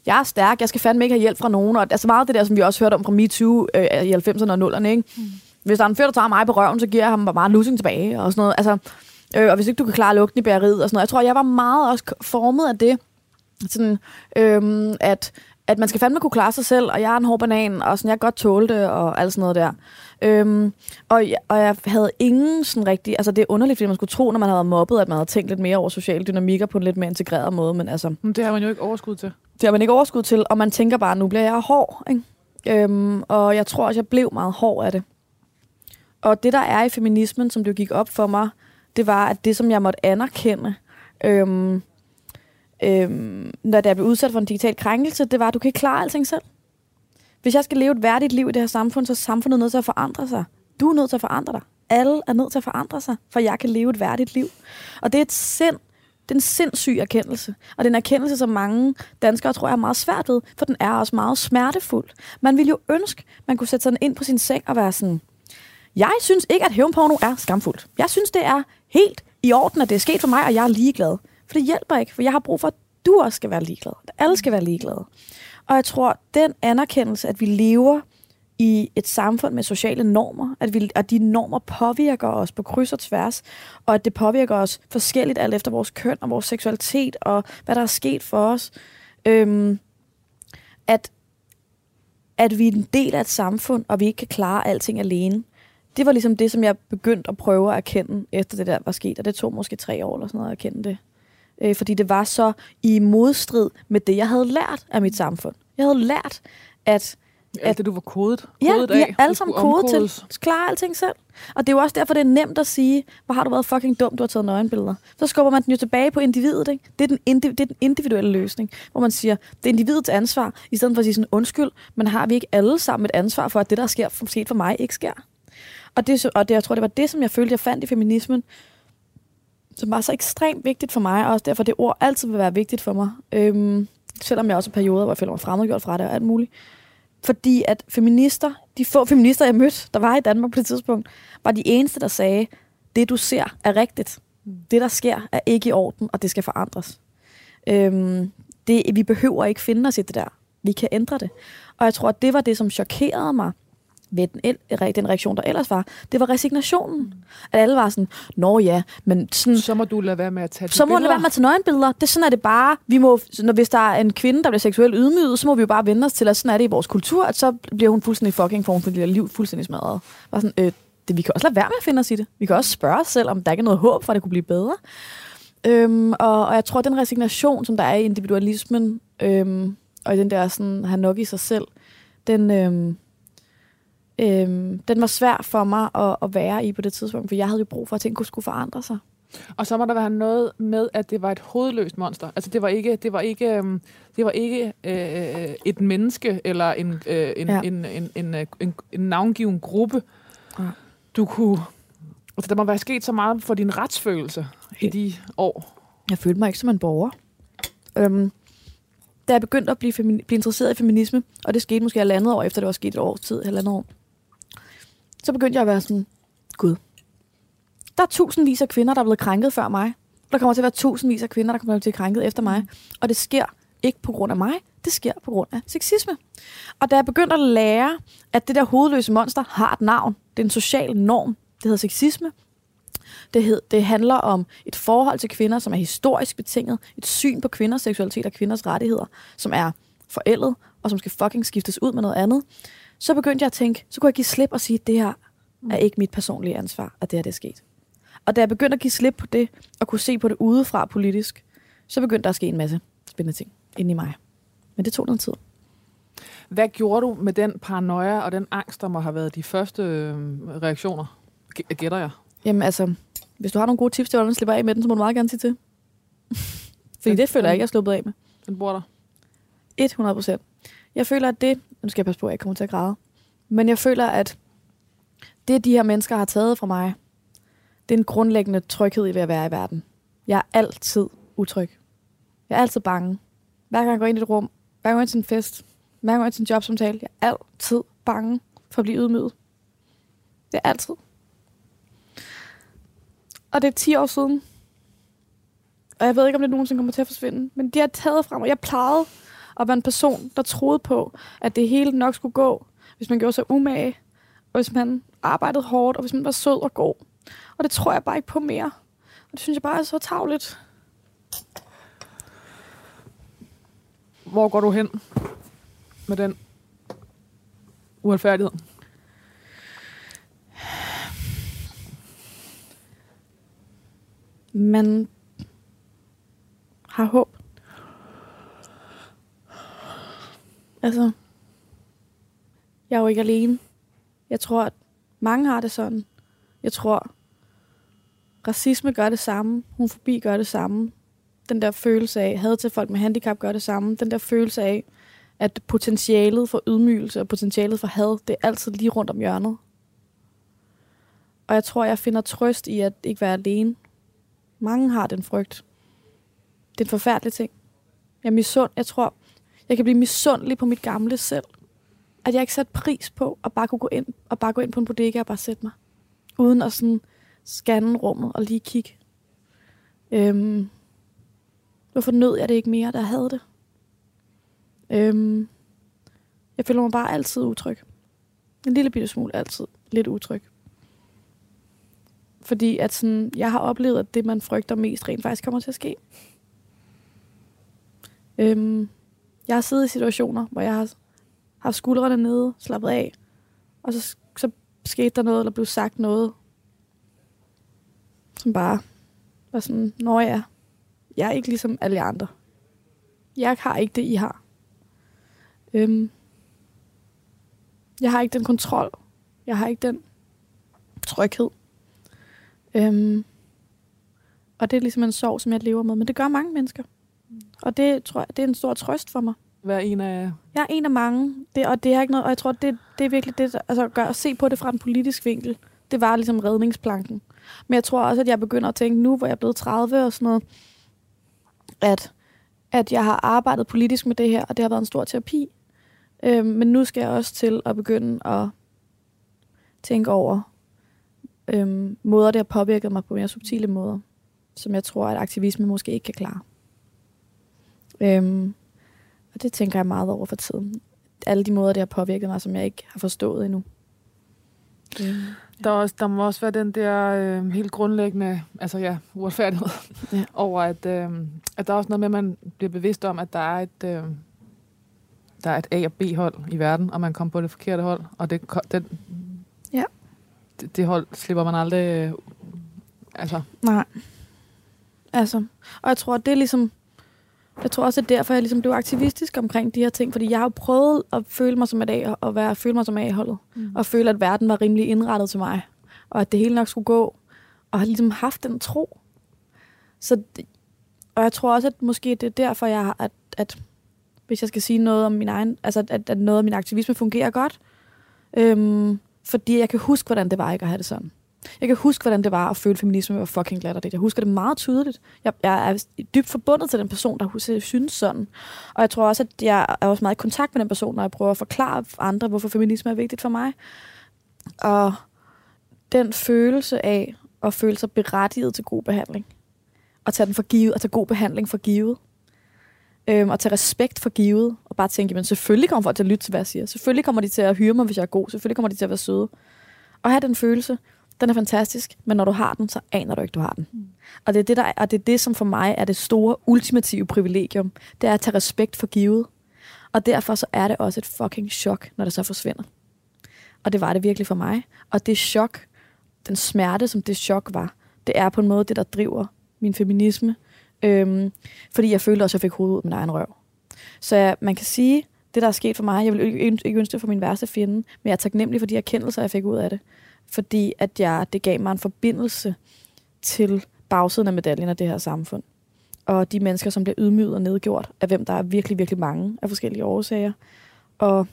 jeg er stærk, jeg skal fandme ikke have hjælp fra nogen. Og, altså meget det der, som vi også hørte om fra MeToo øh, i 90'erne og 0'erne. Ikke? Mm. Hvis der er en fyr, der tager mig på røven, så giver jeg ham bare losing tilbage og sådan noget. Altså, øh, og hvis ikke du kan klare lugten i bæreriet og sådan noget. Jeg tror, jeg var meget også formet af det. Sådan, øhm, at, at man skal fandme kunne klare sig selv, og jeg er en hård banan, og sådan, jeg godt tåle det, og alt sådan noget der. Øhm, og, jeg, og jeg havde ingen sådan rigtig... Altså, det er underligt, fordi man skulle tro, når man havde mobbet, at man havde tænkt lidt mere over sociale dynamikker på en lidt mere integreret måde, men altså... Men det har man jo ikke overskud til. Det har man ikke overskud til, og man tænker bare, nu bliver jeg hård. Ikke? Øhm, og jeg tror også, jeg blev meget hård af det. Og det, der er i feminismen, som det jo gik op for mig, det var, at det, som jeg måtte anerkende, øhm, øhm, når jeg blev udsat for en digital krænkelse, det var, at du kan ikke klare alting selv. Hvis jeg skal leve et værdigt liv i det her samfund, så er samfundet nødt til at forandre sig. Du er nødt til at forandre dig. Alle er nødt til at forandre sig, for jeg kan leve et værdigt liv. Og det er et sind, det er en sindssyg erkendelse. Og det er en erkendelse, som mange danskere tror jeg er meget svært ved, for den er også meget smertefuld. Man ville jo ønske, man kunne sætte sig ind på sin seng og være sådan, jeg synes ikke, at hævnporno er skamfuldt. Jeg synes, det er helt i orden, at det er sket for mig, og jeg er ligeglad. For det hjælper ikke, for jeg har brug for, at du også skal være ligeglad. At alle skal være ligeglade. Og jeg tror, den anerkendelse, at vi lever i et samfund med sociale normer, at, vi, at de normer påvirker os på kryds og tværs, og at det påvirker os forskelligt alt efter vores køn og vores seksualitet, og hvad der er sket for os. Øhm, at, at vi er en del af et samfund, og vi ikke kan klare alting alene. Det var ligesom det, som jeg begyndte at prøve at erkende, efter det der var sket, og det tog måske tre år eller sådan noget at erkende det. Øh, fordi det var så i modstrid med det, jeg havde lært af mit samfund. Jeg havde lært, at Alt det, du var kodet, Ja, kodet vi af. er alle sammen kodet til at klare alting selv. Og det er jo også derfor, det er nemt at sige, hvor har du været fucking dum, du har taget nøgenbilleder. Så skubber man den jo tilbage på individet. Ikke? Det, er den indi- det er den individuelle løsning, hvor man siger, det er individets ansvar, i stedet for at sige sådan, undskyld, men har vi ikke alle sammen et ansvar for, at det, der sker sket for mig, ikke sker? Og, det, og det, jeg tror, det var det, som jeg følte, jeg fandt i feminismen, som var så ekstremt vigtigt for mig, og også derfor det ord altid vil være vigtigt for mig. Øhm, selvom jeg også har perioder, hvor jeg føler mig fremmedgjort fra det og alt muligt. Fordi at feminister, de få feminister, jeg mødte, der var i Danmark på det tidspunkt, var de eneste, der sagde, det du ser er rigtigt. Det, der sker, er ikke i orden, og det skal forandres. Øhm, det, vi behøver ikke finde os i det der. Vi kan ændre det. Og jeg tror, at det var det, som chokerede mig ved den, den reaktion, der ellers var. Det var resignationen. At alle var sådan, nå ja, men sådan, Så må du lade være med at tage så må det billeder. være med at tage nøgenbilleder. Det sådan, er det bare. Vi må, når, hvis der er en kvinde, der bliver seksuelt ydmyget, så må vi jo bare vende os til, at sådan er det i vores kultur, at så bliver hun fuldstændig fucking form for det liv fuldstændig smadret. Bare sådan, øh, det, vi kan også lade være med at finde os i det. Vi kan også spørge os selv, om der ikke er noget håb for, at det kunne blive bedre. Øhm, og, og jeg tror, den resignation, som der er i individualismen, øhm, og i den der sådan, have nok i sig selv, den, øhm, øhm, den var svær for mig at, at være i på det tidspunkt, for jeg havde jo brug for, at ting kunne skulle forandre sig. Og så må der være noget med, at det var et hovedløst monster. Altså det var ikke, det var ikke, øhm, det var ikke øh, et menneske eller en, øh, en, Ja. en, en, en, en, en, en navngiven gruppe. Ja. Du kunne... Altså, der må være sket så meget for din retsfølelse i de år. Jeg følte mig ikke som en borger. Øhm, da jeg begyndte at blive, blive interesseret i feminisme, og det skete måske halvandet år efter, det var sket et års tid, halvandet år, så begyndte jeg at være sådan, gud, der er tusindvis af kvinder, der er blevet krænket før mig. Der kommer til at være tusindvis af kvinder, der kommer til at blive krænket efter mig. Og det sker ikke på grund af mig, det sker på grund af sexisme. Og da jeg begyndte at lære, at det der hovedløse monster har et navn, det er en social norm, det hedder sexisme, det, hed, det handler om et forhold til kvinder, som er historisk betinget, et syn på kvinders seksualitet og kvinders rettigheder, som er forældet, og som skal fucking skiftes ud med noget andet. Så begyndte jeg at tænke, så kunne jeg give slip og sige, at det her er ikke mit personlige ansvar, at det her det er sket. Og da jeg begyndte at give slip på det, og kunne se på det udefra politisk, så begyndte der at ske en masse spændende ting inde i mig. Men det tog noget tid. Hvad gjorde du med den paranoia og den angst, der må have været de første øh, reaktioner? G- Gætter jeg. Jamen altså, hvis du har nogle gode tips til, hvordan man slipper af med den, så må du meget gerne sige til. Fordi det føler jeg ikke, jeg er sluppet af med. Den bor der. 100 procent. Jeg føler, at det... Nu skal jeg passe på, at jeg ikke kommer til at græde. Men jeg føler, at det, de her mennesker har taget fra mig, det er en grundlæggende tryghed i ved at være i verden. Jeg er altid utryg. Jeg er altid bange. Hver gang jeg går ind i et rum, hver gang jeg går ind til en fest, hver gang jeg går ind til en jobsamtale, jeg er altid bange for at blive ydmyget. Det er altid. Og det er 10 år siden. Og jeg ved ikke, om det nogensinde kommer til at forsvinde. Men de har taget fra mig. Jeg plejede at være en person, der troede på, at det hele nok skulle gå, hvis man gjorde sig umage, og hvis man arbejdede hårdt, og hvis man var sød og god. Og det tror jeg bare ikke på mere. Og det synes jeg bare er så tavligt. Hvor går du hen med den uretfærdighed? Man har håb. Altså, jeg er jo ikke alene. Jeg tror, at mange har det sådan. Jeg tror, racisme gør det samme. Homofobi gør det samme. Den der følelse af, had til folk med handicap gør det samme. Den der følelse af, at potentialet for ydmygelse og potentialet for had, det er altid lige rundt om hjørnet. Og jeg tror, jeg finder trøst i at ikke være alene. Mange har den frygt. Det er en forfærdelig ting. Jeg misund. Jeg tror, jeg kan blive misundelig på mit gamle selv. At jeg ikke satte pris på at bare kunne gå ind, og bare gå ind på en bodega og bare sætte mig. Uden at sådan scanne rummet og lige kigge. Øhm, hvorfor nød jeg det ikke mere, der havde det? Øhm, jeg føler mig bare altid utryg. En lille bitte smule altid lidt utryg. Fordi at sådan, jeg har oplevet, at det, man frygter mest, rent faktisk kommer til at ske. Øhm, jeg har siddet i situationer, hvor jeg har haft skuldrene nede, slappet af, og så, så skete der noget, eller blev sagt noget, som bare var sådan, når jeg, jeg er ikke ligesom alle andre. Jeg har ikke det, I har. Øhm, jeg har ikke den kontrol. Jeg har ikke den tryghed. Øhm, og det er ligesom en sorg, som jeg lever med. Men det gør mange mennesker. Og det tror jeg, det er en stor trøst for mig. Være en af... Jeg er en af mange, det, og det er ikke noget, og jeg tror, det, det er virkelig det, der- altså gør, at se på det fra en politisk vinkel, det var ligesom redningsplanken. Men jeg tror også, at jeg begynder at tænke nu, hvor jeg er blevet 30 og sådan noget, at, at jeg har arbejdet politisk med det her, og det har været en stor terapi. Øhm, men nu skal jeg også til at begynde at tænke over øhm, måder, det har påvirket mig på mere subtile måder, som jeg tror, at aktivisme måske ikke kan klare. Øhm, og det tænker jeg meget over for tiden. Alle de måder, det har påvirket mig, som jeg ikke har forstået endnu. Øhm, Der, er også, der må også være den der øh, helt grundlæggende, altså ja, uretfærdighed, Ja. over at, øh, at der er også noget med, at man bliver bevidst om, at der er et, øh, der er et A- og B-hold i verden, og man kommer på det forkerte hold, og det, den, Ja. det, det hold slipper man aldrig, øh, altså, Nej. Altså, og jeg tror, det er ligesom... Jeg tror også, er derfor, jeg ligesom blev aktivistisk omkring de her ting, fordi jeg har jo prøvet at føle mig som et A, og være, føle mig som A-holdet, mm. og føle, at verden var rimelig indrettet til mig, og at det hele nok skulle gå, og har ligesom haft den tro, Så, og jeg tror også, at måske det er derfor, jeg har, at, at hvis jeg skal sige noget om min egen, altså at, at noget af min aktivisme fungerer godt, øhm, fordi jeg kan huske, hvordan det var ikke at have det sådan. Jeg kan huske, hvordan det var at føle feminisme var fucking latterligt. Jeg husker det meget tydeligt. Jeg, jeg er dybt forbundet til den person, der synes sådan. Og jeg tror også, at jeg er også meget i kontakt med den person, når jeg prøver at forklare andre, hvorfor feminisme er vigtigt for mig. Og den følelse af at føle sig berettiget til god behandling, og tage den for givet, og tage god behandling for givet, øhm, og tage respekt for givet, og bare tænke, men selvfølgelig kommer folk til at lytte til, hvad jeg siger. Selvfølgelig kommer de til at hyre mig, hvis jeg er god. Selvfølgelig kommer de til at være søde. Og have den følelse, den er fantastisk, men når du har den, så aner du ikke, du har den. Mm. Og, det er det, der, er- og det er det, som for mig er det store, ultimative privilegium. Det er at tage respekt for givet. Og derfor så er det også et fucking chok, når det så forsvinder. Og det var det virkelig for mig. Og det chok, den smerte, som det chok var, det er på en måde det, der driver min feminisme. Øhm, fordi jeg følte også, at jeg fik hovedet ud af min egen røv. Så jeg, man kan sige, det der er sket for mig, jeg vil ikke, ønske- ikke ønske det for min værste fjende, men jeg er taknemmelig for de erkendelser, jeg fik ud af det. Fordi at jeg, det gav mig en forbindelse til bagsiden af medaljen af det her samfund. Og de mennesker, som bliver ydmyget og nedgjort, af hvem der er virkelig, virkelig mange af forskellige årsager. Og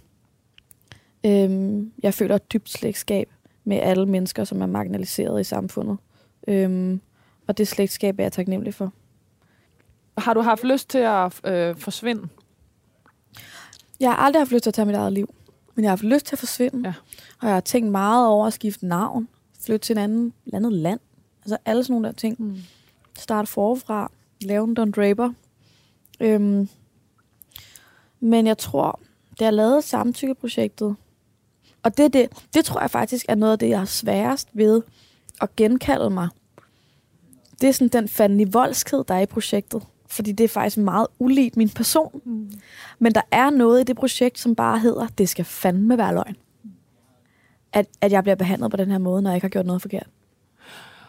øhm, jeg føler et dybt slægtskab med alle mennesker, som er marginaliseret i samfundet. Øhm, og det slægtskab er jeg taknemmelig for. Har du haft lyst til at øh, forsvinde? Jeg har aldrig haft lyst til at tage mit eget liv, men jeg har haft lyst til at forsvinde. Ja. Og jeg har tænkt meget over at skifte navn, flytte til en anden, et andet land. Altså alle sådan nogle der ting. Mm. Starte forfra, lave en Don Draper. Øhm, men jeg tror, da jeg lavede samtykkeprojektet, og det, det, det tror jeg faktisk er noget af det, jeg har sværest ved at genkalde mig. Det er sådan den fandme voldskhed, der er i projektet. Fordi det er faktisk meget uligt min person. Mm. Men der er noget i det projekt, som bare hedder, det skal fandme være løgn. At, at jeg bliver behandlet på den her måde, når jeg ikke har gjort noget forkert.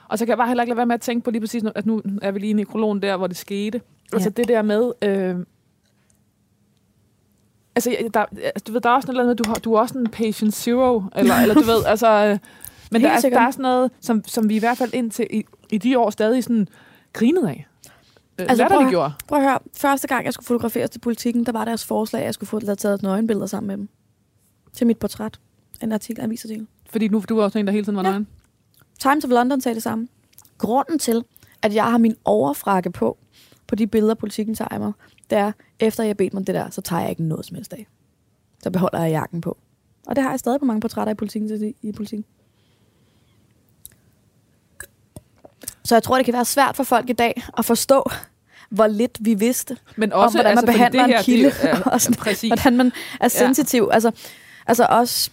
Og så kan jeg bare heller ikke lade være med at tænke på lige præcis, at nu er vi lige i nekrologen der, hvor det skete. Altså Ja. det der med... Øh, altså, der, altså, du ved, der er også noget med, du, har, du er også en patient zero, eller, eller du ved, altså... Øh, men der er, sikkert. der er sådan noget, som, som vi i hvert fald indtil i, i de år stadig sådan grinede af. Altså, Altså, prøv at- det gjorde. Prøv at høre, første gang jeg skulle fotograferes til politikken, der var deres forslag, at jeg skulle få lavet taget nøgenbilleder sammen med dem. Til mit portræt. En artikel, en avisartikel. Fordi nu du var også en, der hele tiden var Ja. nøgen. Times of London sagde det samme. Grunden til, at jeg har min overfrakke på, på de billeder, politikken tager af mig, det er, efter jeg bedt mig om det der, så tager jeg ikke noget som helst af. Så beholder jeg jakken på. Og det har jeg stadig på mange portrætter i politikken. I politikken. Så jeg tror, det kan være svært for folk i dag at forstå, hvor lidt vi vidste, Men om også, hvordan man altså, behandler det her, en kilde. Det, er, og sådan, præcis. hvordan man er sensitiv. Ja. Altså, altså også,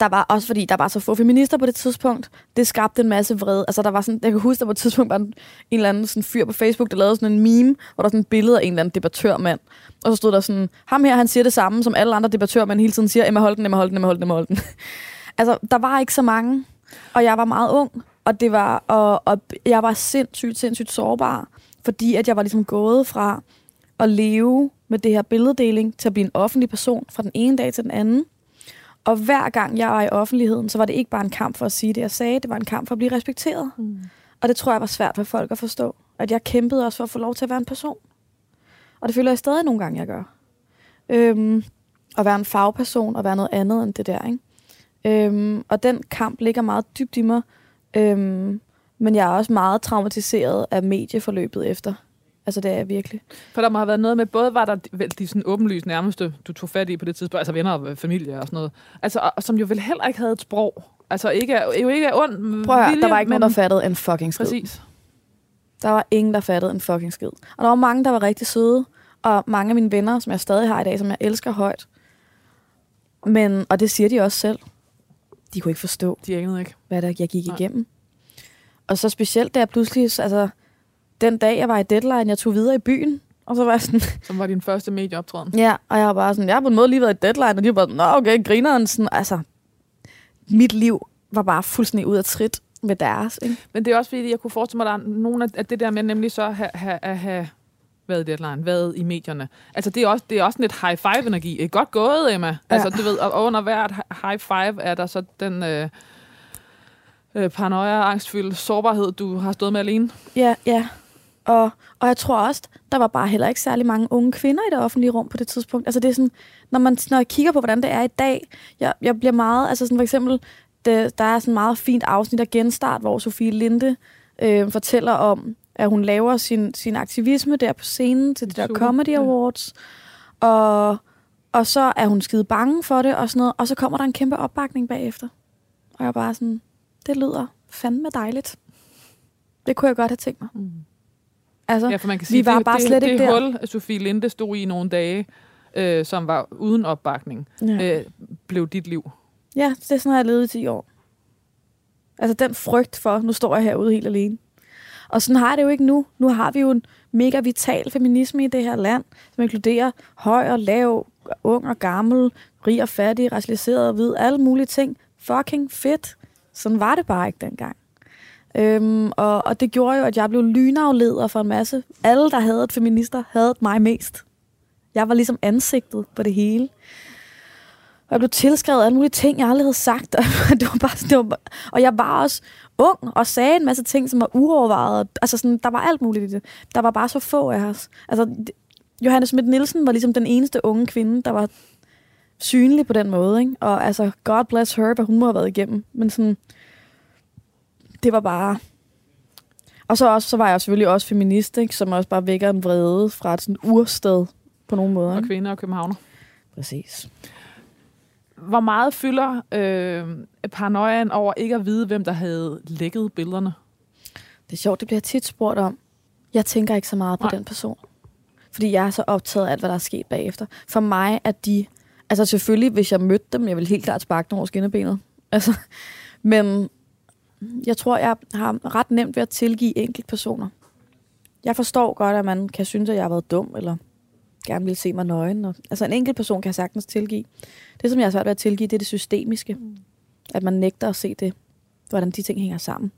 der var også fordi, der var så få feminister på det tidspunkt, det skabte en masse vrede. Altså, der var sådan, jeg kan huske, der på et tidspunkt var en, en eller anden sådan fyr på Facebook, der lavede sådan en meme, hvor der sådan et billede af en eller anden debattørmand. Og så stod der sådan, ham her, han siger det samme, som alle andre debattørmænd hele tiden siger, Emma Holten, Emma Holten, Emma Holten, Emma Holten. altså, der var ikke så mange, og jeg var meget ung, og det var, og, og jeg var sindssygt, sindssygt sårbar, fordi at jeg var ligesom gået fra at leve med det her billeddeling til at blive en offentlig person fra den ene dag til den anden. Og hver gang jeg var i offentligheden, så var det ikke bare en kamp for at sige det, jeg sagde. Det var en kamp for at blive respekteret. Mm. Og det tror jeg var svært for folk at forstå. At jeg kæmpede også for at få lov til at være en person. Og det føler jeg stadig nogle gange, jeg gør. Øhm, at være en fagperson og være noget andet end det der. Ikke? Øhm, og den kamp ligger meget dybt i mig. Øhm, men jeg er også meget traumatiseret af medieforløbet efter. Altså det er jeg virkelig. For der må have været noget med, både var der de, vel de sådan åbenlyst nærmeste, du tog fat i på det tidspunkt, altså venner og familie og sådan noget, altså, og, som jo vel heller ikke havde et sprog. Altså ikke, er- jo ikke er ond Prøv at vilje, der var ikke men, nogen, der fattede en fucking skid. Præcis. Der var ingen, der fattede en fucking skid. Og der var mange, der var rigtig søde. Og mange af mine venner, som jeg stadig har i dag, som jeg elsker højt. Men, og det siger de også selv. De kunne ikke forstå, De anede ikke. hvad der jeg gik Nej. igennem. Og så specielt, da jeg pludselig, altså, den dag, jeg var i deadline, jeg tog videre i byen, og så var jeg sådan, Som var din første medieoptræden. ja, og jeg var bare sådan, jeg har på en måde lige været i deadline, og de var bare nå okay, grineren, sådan, altså, mit liv var bare fuldstændig ud af trit med deres, ikke? Men det er også fordi, jeg kunne forestille mig, at der er nogle af det der med nemlig så at have, have, at have været i deadline, været i medierne. Altså det er også, det er også en lidt high five energi. Eh, Godt gået, Emma. Altså du ved, og under hvert high five er der så den øh, øh, paranoia, angstfylde sårbarhed, du har stået med alene. Ja, ja. Og, og jeg tror også, der var bare heller ikke særlig mange unge kvinder i det offentlige rum på det tidspunkt. Altså det er sådan, når, man, når jeg kigger på, hvordan det er i dag, jeg, jeg bliver meget, altså sådan for eksempel, det, der er sådan meget fint afsnit af Genstart, hvor Sofie Linde øh, fortæller om, at hun laver sin, sin aktivisme der på scenen til det der Super, Comedy ja. Awards. Og, og så er hun skide bange for det og sådan noget, og så kommer der en kæmpe opbakning bagefter. Og jeg er bare sådan, det lyder fandme dejligt. Det kunne jeg godt have tænkt mig. Mm. Altså, Ja, for man kan vi sige, var det, bare det, slet det, ikke det der. hul, Sofie Linde stod i nogle dage, øh, som var uden opbakning, ja. øh, blev dit liv. ja, det er sådan, har jeg levet i 10 år. Altså den frygt for, nu står jeg herude helt alene. Og sådan har det jo ikke nu. Nu har vi jo en mega vital feminisme i det her land, som inkluderer høj og lav, ung og gammel, rig og fattig, racialiseret og hvid, alle mulige ting. Fucking fedt. Sådan var det bare ikke dengang. Øhm, og, og det gjorde jo, at jeg blev lynafleder for en masse. Alle, der havde et feminister, havde mig mest. Jeg var ligesom ansigtet på det hele. Og jeg blev tilskrevet alle mulige ting, jeg aldrig havde sagt. Og det var bare, det var, bare- og jeg var også ung og sagde en masse ting, som var uovervejet. Altså sådan, der var alt muligt i det. Der var bare så få af os. Altså, det- Johanne Schmidt Nielsen var ligesom den eneste unge kvinde, der var synlig på den måde. Ikke? Og altså, God bless her, hvad hun må have været igennem. Men sådan, det var bare... Og så, også, så var jeg selvfølgelig også feminist, ikke? som også bare vækker en vrede fra et sådan ursted på nogle måder. Og kvinder og københavner. Præcis. Hvor meget fylder øh, paranoiaen over ikke at vide, hvem der havde lækket billederne? Det er sjovt, det bliver tit spurgt om. Jeg tænker ikke så meget på Nej. Den person. Fordi jeg er så optaget af alt, hvad der er sket bagefter. For mig er de... Altså selvfølgelig, hvis jeg mødte dem, jeg vil helt klart sparke dem over skinnebenet. Altså, men jeg tror, jeg har ret nemt ved at tilgive enkeltpersoner. Jeg forstår godt, at man kan synes, at jeg har været dum, eller gerne vil se mig nøgen. Og, altså en enkelt person kan jeg sagtens tilgive. Det, som jeg har svært ved at tilgive, det er det systemiske. At man nægter at se det, hvordan de ting hænger sammen.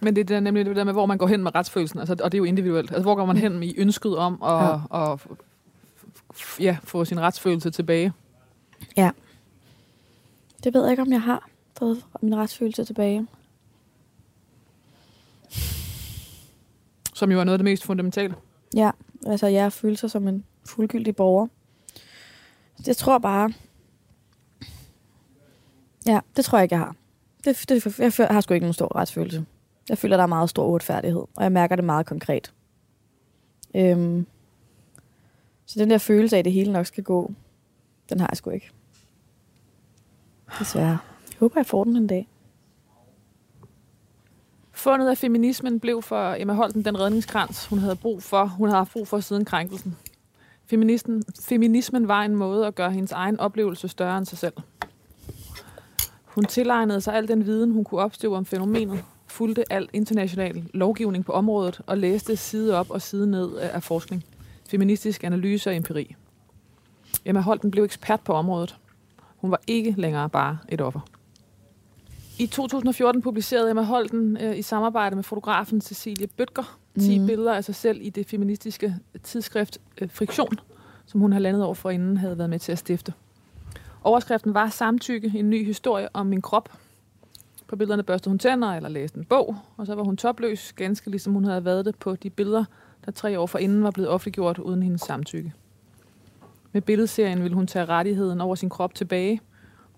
Men det er der, nemlig det der med, hvor man går hen med retsfølelsen, altså, og det er jo individuelt. Altså, hvor går man hen i ønsket om at, Ja. ja. at, f- ja, få sin retsfølelse tilbage? Det ved jeg ikke, om jeg har fået min retsfølelse tilbage. Som jo er noget af det mest fundamentale. Ja, altså jeg føler sig som en fuldgyldig borger. Jeg tror bare... Ja, det tror jeg ikke, jeg har. Det, det, jeg, jeg har sgu ikke nogen stor retsfølelse. Jeg føler, der er meget stor uretfærdighed, og jeg mærker det meget konkret. Øhm, så den der følelse af, at det hele nok skal gå, den har jeg sgu ikke. Desværre. Jeg håber, jeg får den en dag. Fundet af feminismen blev for Emma Holten den redningskrans, hun havde brug for. Hun havde haft brug for siden krænkelsen. Feministen, feminismen var en måde at gøre hendes egen oplevelse større end sig selv. Hun tilegnede sig al den viden, hun kunne opstøve om fænomenet, fulgte al international lovgivning på området og læste side op og side ned af forskning, feministisk analyse og empiri. Emma Holten blev ekspert på området. Hun var ikke længere bare et offer. I 2014 publicerede Emma Holten øh, i samarbejde med fotografen Cecilie Bøtger 10 Mhm. mm. billeder af sig selv i det feministiske tidsskrift øh, Friktion, som hun har landet over for inden havde været med til at stifte. Overskriften var Samtykke, en ny historie om min krop. På billederne børste hun tænder eller læste en bog, og så var hun topløs, ganske ligesom hun havde været det på de billeder, der tre år forinden var blevet offentliggjort uden hendes samtykke. Med billedserien ville hun tage rettigheden over sin krop tilbage.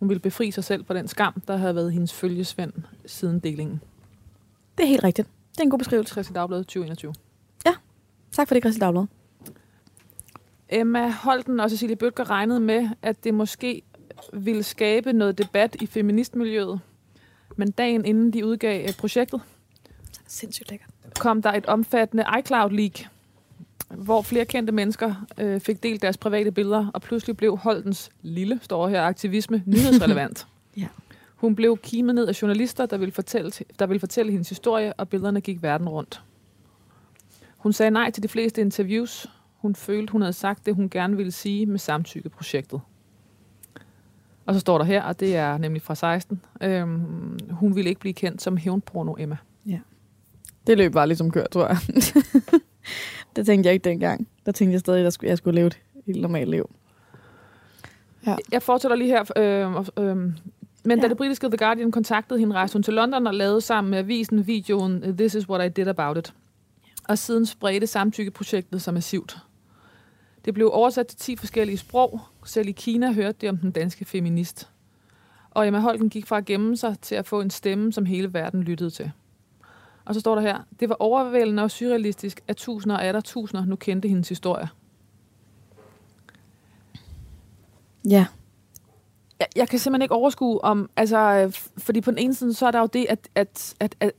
Hun ville befri sig selv fra den skam, der havde været hendes følgesvend siden delingen. Det er helt rigtigt. Det er en god beskrivelse. Kristelig Dagblad 2021. Tak for det, Christi Dagblad. Emma Holten og Cecilie Bøtger regnede med, at det måske ville skabe noget debat i feministmiljøet. Men dagen inden de udgav øh, projektet, Sindssygt lækkert. kom der et omfattende iCloud-leak, hvor flere kendte mennesker øh, fik delt deres private billeder, og pludselig blev Holtens lille, står her, aktivisme nyhedsrelevant. Ja. Hun blev kimet ned af journalister, der ville, fortælle, der ville fortælle hendes historie, og billederne gik verden rundt. Hun sagde nej til de fleste interviews. Hun følte, hun havde sagt det, hun gerne ville sige med samtykkeprojektet. Og så står der her, og det er nemlig fra 16. Øhm, hun ville ikke blive kendt som hævnporno Emma. Det løb bare ligesom kørt, tror jeg. det tænkte jeg ikke dengang. Der tænkte jeg stadig, at jeg skulle, leve et helt normalt liv. Ja. Jeg fortsætter lige her. Øh, øh, men ja. da det britiske The Guardian kontaktede hende, rejste hun til London og lavede sammen med avisen videoen This is what I did about it. og siden spredte samtykkeprojektet sig massivt. Det blev oversat til 10 forskellige sprog. Selv i Kina hørte det om den danske feminist. Og Emma Holten gik fra at gemme sig til at få en stemme, som hele verden lyttede til. Og så står der her, det var overvældende og surrealistisk, at tusinder og atter tusinder nu kendte hendes historie. Ja. jeg, jeg kan simpelthen ikke overskue om, altså, øh, fordi på den ene side, så er der jo det, at, at, at, at,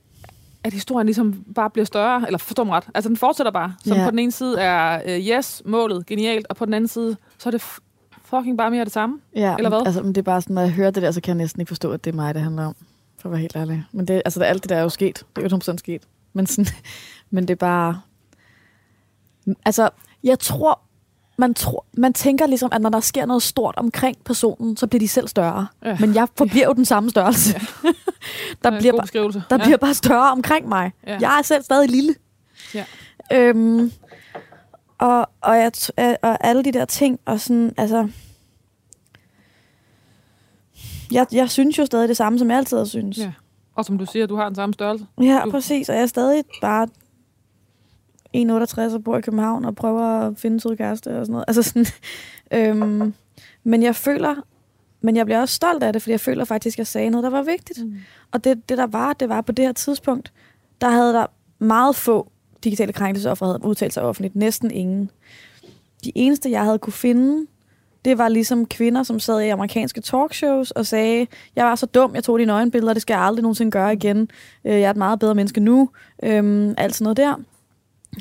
at historien ligesom bare bliver større, eller forstår mig ret, altså den fortsætter bare, som Ja. på den ene side er, uh, yes, målet, genialt, og på den anden side, så er det fucking bare mere det samme. Ja, Eller hvad? Altså, men det er bare sådan, når jeg hører det der, så kan jeg næsten ikke forstå, at det er mig, det handler om. For at være helt ærlig. Men det, altså, alt det der er jo sket. Det er jo 100% sket. Men, sådan, men det er bare... Altså, jeg tror, man, tror, man tænker ligesom, at når der sker noget stort omkring personen, så bliver de selv større. Ja. Men jeg forbliver jo den samme størrelse. der Øh, bliver, beskrivelse. der ja. bliver bare større omkring mig. Ja. Jeg er selv stadig lille. Ja. Øhm, og, og, jeg, og alle de der ting, og sådan, altså... Jeg, jeg synes jo stadig det samme, som jeg altid har synes. Ja. Og som du siger, du har den samme størrelse. Ja, Du- præcis. Og jeg er stadig bare 1,68 og bor i København og prøver at finde sød kæreste og sådan noget. Altså sådan, øhm, men jeg føler, men jeg bliver også stolt af det, fordi jeg føler faktisk, at jeg sagde noget, der var vigtigt. Mm. Og det, det der var, det var på det her tidspunkt, der havde der meget få digitale krænkelsesoffere havde udtalt sig offentligt. Næsten ingen. De eneste, jeg havde kunne finde, det var ligesom kvinder, som sad i amerikanske talkshows og sagde, jeg var så dum, jeg tog dine øjenbilleder, det skal jeg aldrig nogensinde gøre igen. Øh, Jeg er et meget bedre menneske nu. Øhm, alt sådan noget der.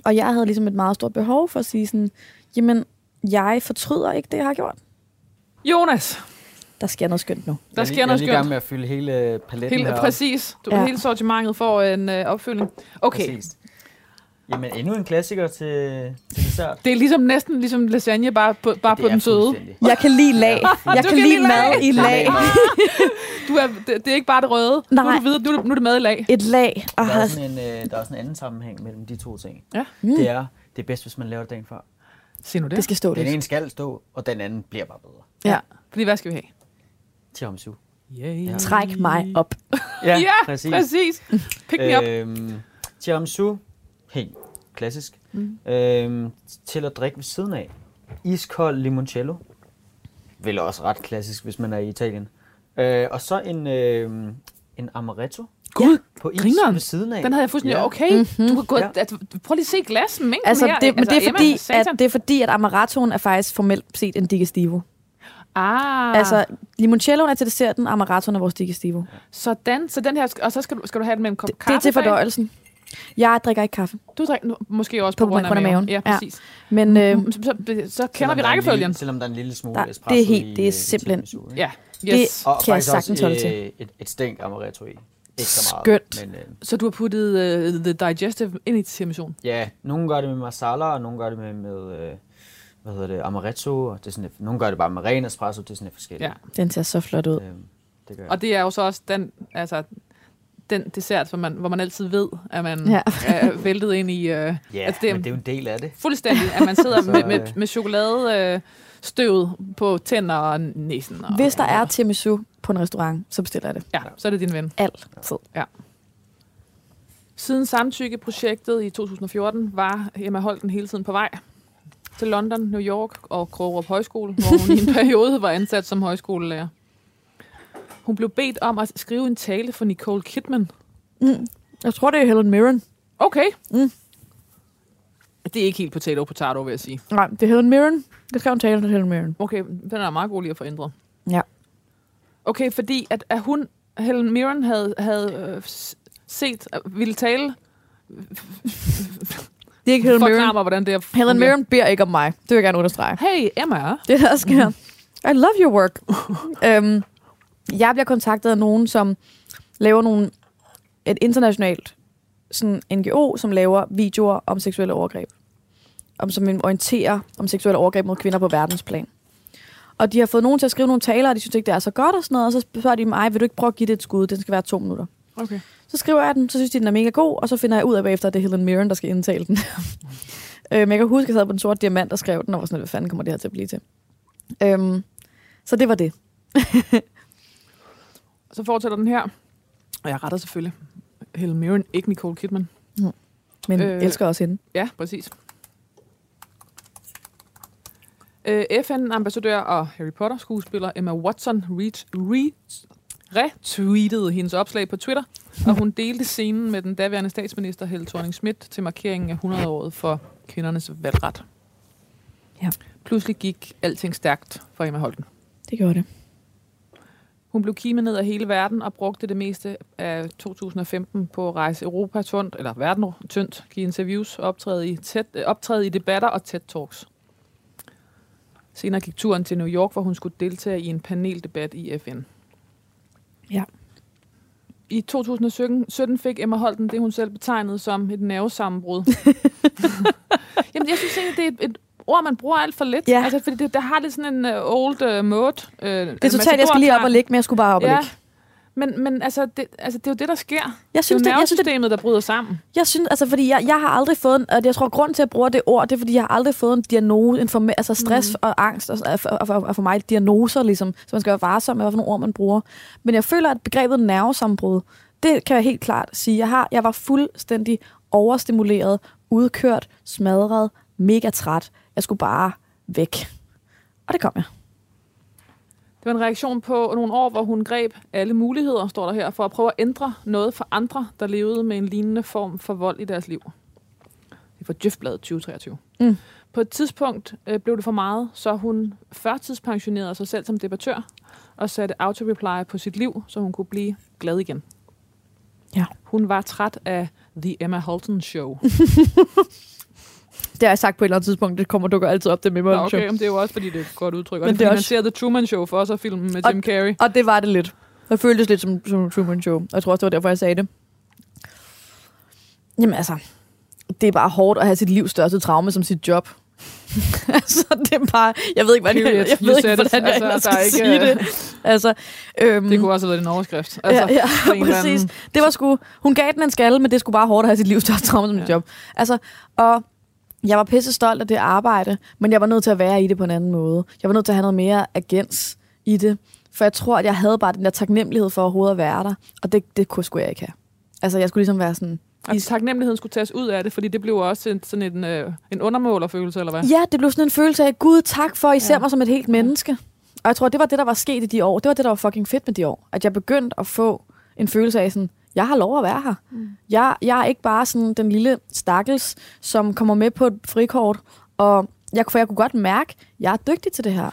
Og jeg havde ligesom et meget stort behov for at sige sådan, jamen, jeg fortryder ikke det, jeg har gjort. Jonas, Der sker noget skønt nu. der jeg, sker jeg er noget lige i gang skønt. med at fylde hele paletten Helt, heroppe. præcis. Du, Ja. Hele sortimentet får en øh, opfølgning. Okay, Præcis. Jamen, endnu en klassiker til, til dessert. det er ligesom næsten ligesom lasagne, bare på, bare på den søde. Jeg kan lide lag. Jeg Du kan kan lide lide lag. mad i lag. Du er, det, det er ikke bare det røde. Nu Nej. er, du videre, nu, er det- nu er det med i lag. Et lag. Og Der er, sådan en, øh, der er sådan en anden sammenhæng mellem de to ting. Ja. Mm. Det er, det er bedst, hvis man laver det dagen før. Sig nu det. det skal stå Den lidt. ene skal stå, og den anden bliver bare bedre. Ja. Fordi hvad skal vi have? Tiramisu. Yeah. Ja. Træk mig op. Ja, ja præcis. præcis. Pick me up. Øhm, tiramisu, helt klassisk. Mm. Øhm, til at drikke ved siden af. Iskold limoncello. Vel også ret klassisk, hvis man er i Italien. Øh, og så en, øh, en amaretto Gud, på is grineren. ved siden af. den havde jeg fuldstændig... Ja. Okay, Mhm. du kan gå... Ja. Altså, prøv lige at se glasmængden Altså, her. det, men det, er Emma, fordi, at, satan. det er fordi, at amarettoen er faktisk formelt set en digestivo. Ah, Altså, limoncelloen er til desserten, amarettoen er vores digestivo. sådan. Så den her... Og så skal du, skal du have den med en kop Det, kaffe det er til bag? fordøjelsen. Jeg drikker ikke kaffe. Du drikker nu- måske også på, På grund af grund af maven. maven. Ja, Ja. præcis. Men øh, Så, så, så kender vi rækkefølgen. Lille, selvom der er en lille smule Der- espresso det er helt- i, det er øh, i simpelthen- tiramisu, ikke? Ja, Det- yes. Og kan jeg sagtens holde også til. øh, et, et stænk amaretto i. Ikke så meget. Skønt. Men, øh, Så du har puttet uh, The Digestive ind i tiramisuen? ja, nogen gør det med masala, og nogen gør det med, med øh, hvad hedder det, amaretto, og det er sådan, nogen gør det bare med ren espresso, det er sådan lidt forskelligt. Ja. den ser så flot ud. Øh, det gør jeg. Og det er jo så også den, altså, den dessert, hvor man, hvor man altid ved, at man Ja. ja. er væltet ind i... Uh, Ja, altså, det er- men det er jo en del af det. fuldstændig, at man sidder Så, med, med, øh, med chokolade... Uh, støvet på tænder og næsen. Og, Hvis der er tiramisu på en restaurant, så bestiller jeg det. Ja, så er det din ven. Altid. Siden samtykkeprojektet i 2014 var Emma Holten hele tiden på vej til London, New York og Krogerup Højskole, hvor hun i en periode var ansat som højskolelærer. Hun blev bedt om at skrive en tale for Nicole Kidman. Mm. Jeg tror, det er Helen Mirren. Okay. Mm. Det er ikke helt potato potato, vil jeg sige. Nej, det er Helen Mirren. Det skrev en tale til Helen Mirren. Okay, den er meget god lige at få ændret. Ja. Okay, fordi at, at hun, Helen Mirren, havde, havde øh, set, øh, ville tale. Det er ikke Helen Mirren. mig, hvordan det er. Helen. Mirren beder ikke om mig. Det vil jeg gerne understrege. Hey, Emma. Det er der sker. I love your work. øhm, jeg bliver kontaktet af nogen, som laver nogle, et internationalt sådan NGO, som laver videoer om seksuelle overgreb. Om, som orienterer om seksuelle overgreb mod kvinder på verdensplan. Og de har fået nogen til at skrive nogle taler, og de synes ikke, det er så godt og sådan noget. Og så spørger de mig, vil du ikke prøve at give det et skud? Den skal være to minutter. Okay. Så skriver jeg den, så synes de, den er mega god, og så finder jeg ud af bagefter, at det er Helen Mirren, der skal indtale den. øhm, jeg kan huske, at jeg sad på den sorte diamant og skrev den, og var sådan, hvad fanden kommer det her til at blive til? Øhm, så det var det. Så fortsætter den her. Og jeg retter selvfølgelig Helen Mirren, ikke Nicole Kidman. Mm. men Øh. elsker også hende. Ja, præcis. Øh, FN-ambassadør og Harry Potter-skuespiller Emma Watson reach, reach, retweetede hendes opslag på Twitter, og hun delte scenen med den daværende statsminister Helle thorning Schmidt til markeringen af 100-året for kvindernes valgret. Ja. Pludselig gik alting stærkt for Emma Holten. Det gjorde det. Hun blev kimet ned af hele verden og brugte det meste af 2015 på at rejse Europa tyndt, eller verden tyndt, give interviews, optræde i, tæt, øh, optræde i debatter og TED-talks. Senere gik turen til New York, hvor hun skulle deltage i en paneldebat i FN. Ja. I 2017 17 fik Emma Holten det, hun selv betegnede som et nervesammenbrud. Jamen, jeg synes egentlig, det er et, et ord, man bruger alt for lidt. Ja. Altså, fordi det, der har lidt sådan en uh, old uh, mode. Uh, Det er totalt, jeg skal lige op og ligge, men jeg skulle bare op og Ja, ligge. men, men altså, det, altså, det er jo det, der sker. Jeg synes, det er det, jo det, nervesystemet, der bryder sammen. jeg synes, altså, fordi jeg, jeg har aldrig fået, en, og jeg tror, grund til, at jeg bruger det ord, det er, fordi jeg har aldrig fået en diagnose, en form, altså stress mm. og angst, og, og, og, og, og for mig diagnoser, ligesom, så man skal være varsom med, hvilke ord man bruger. Men jeg føler, at begrebet nervesambrud, det kan jeg helt klart sige. Jeg, har, jeg var fuldstændig overstimuleret, udkørt, smadret, mega træt. Jeg skulle bare væk. Og det kom jeg. Det var en reaktion på nogle år, hvor hun greb alle muligheder, står der her, for at prøve at ændre noget for andre, der levede med en lignende form for vold i deres liv. Det er fra Djøfbladet 2023. Mm. På et tidspunkt øh, blev det for meget, så hun førtidspensionerede sig selv som debattør og satte auto-reply på sit liv, så hun kunne blive glad igen. Ja. Hun var træt af The Emma Holton Show. Det har jeg sagt på et eller andet tidspunkt. Det kommer dukker altid op, det med. Nå, okay, men det er jo også, fordi det er et godt udtryk. Og Men det det er, fordi man også- ser The Truman Show for også filmen med Og- Jim Carrey. Og det var det lidt. Det føltes lidt som, som Truman Show. Og jeg tror også, det var derfor, jeg sagde det. Jamen altså, det er bare hårdt at have sit livs største traume som sit job. altså, det er bare... Jeg ved ikke, hvordan, jeg, Period. jeg, You ved ikke, hvordan jeg Altså, skal er ikke, sige øh, det. Altså, øhm, Det kunne også have været en overskrift. Altså, ja, ja, præcis. anden- Det var sgu... Hun gav den en skalle, men det skulle bare hårdt at have sit livs største traume som. Ja. job. Altså, og jeg var pisse stolt af det arbejde, men jeg var nødt til at være i det på en anden måde. Jeg var nødt til at have noget mere agens i det. For jeg tror, at jeg havde bare den der taknemmelighed for overhovedet at være der. Og det, det kunne sgu jeg ikke have. Altså, jeg skulle ligesom være sådan... At taknemmeligheden skulle tages ud af det, fordi det blev også en, sådan en, øh, en undermålerfølelse, eller hvad? Ja, det blev sådan en følelse af, Gud, tak for, I ser Ja. mig som et helt menneske. Og jeg tror, det var det, der var sket i de år. Det var det, der var fucking fedt med de år. At jeg begyndte at få en følelse af sådan, jeg har lov at være her. Mm. Jeg, jeg er ikke bare sådan den lille stakkels, som kommer med på et frikort. Og jeg, for jeg kunne godt mærke, at jeg er dygtig til det her.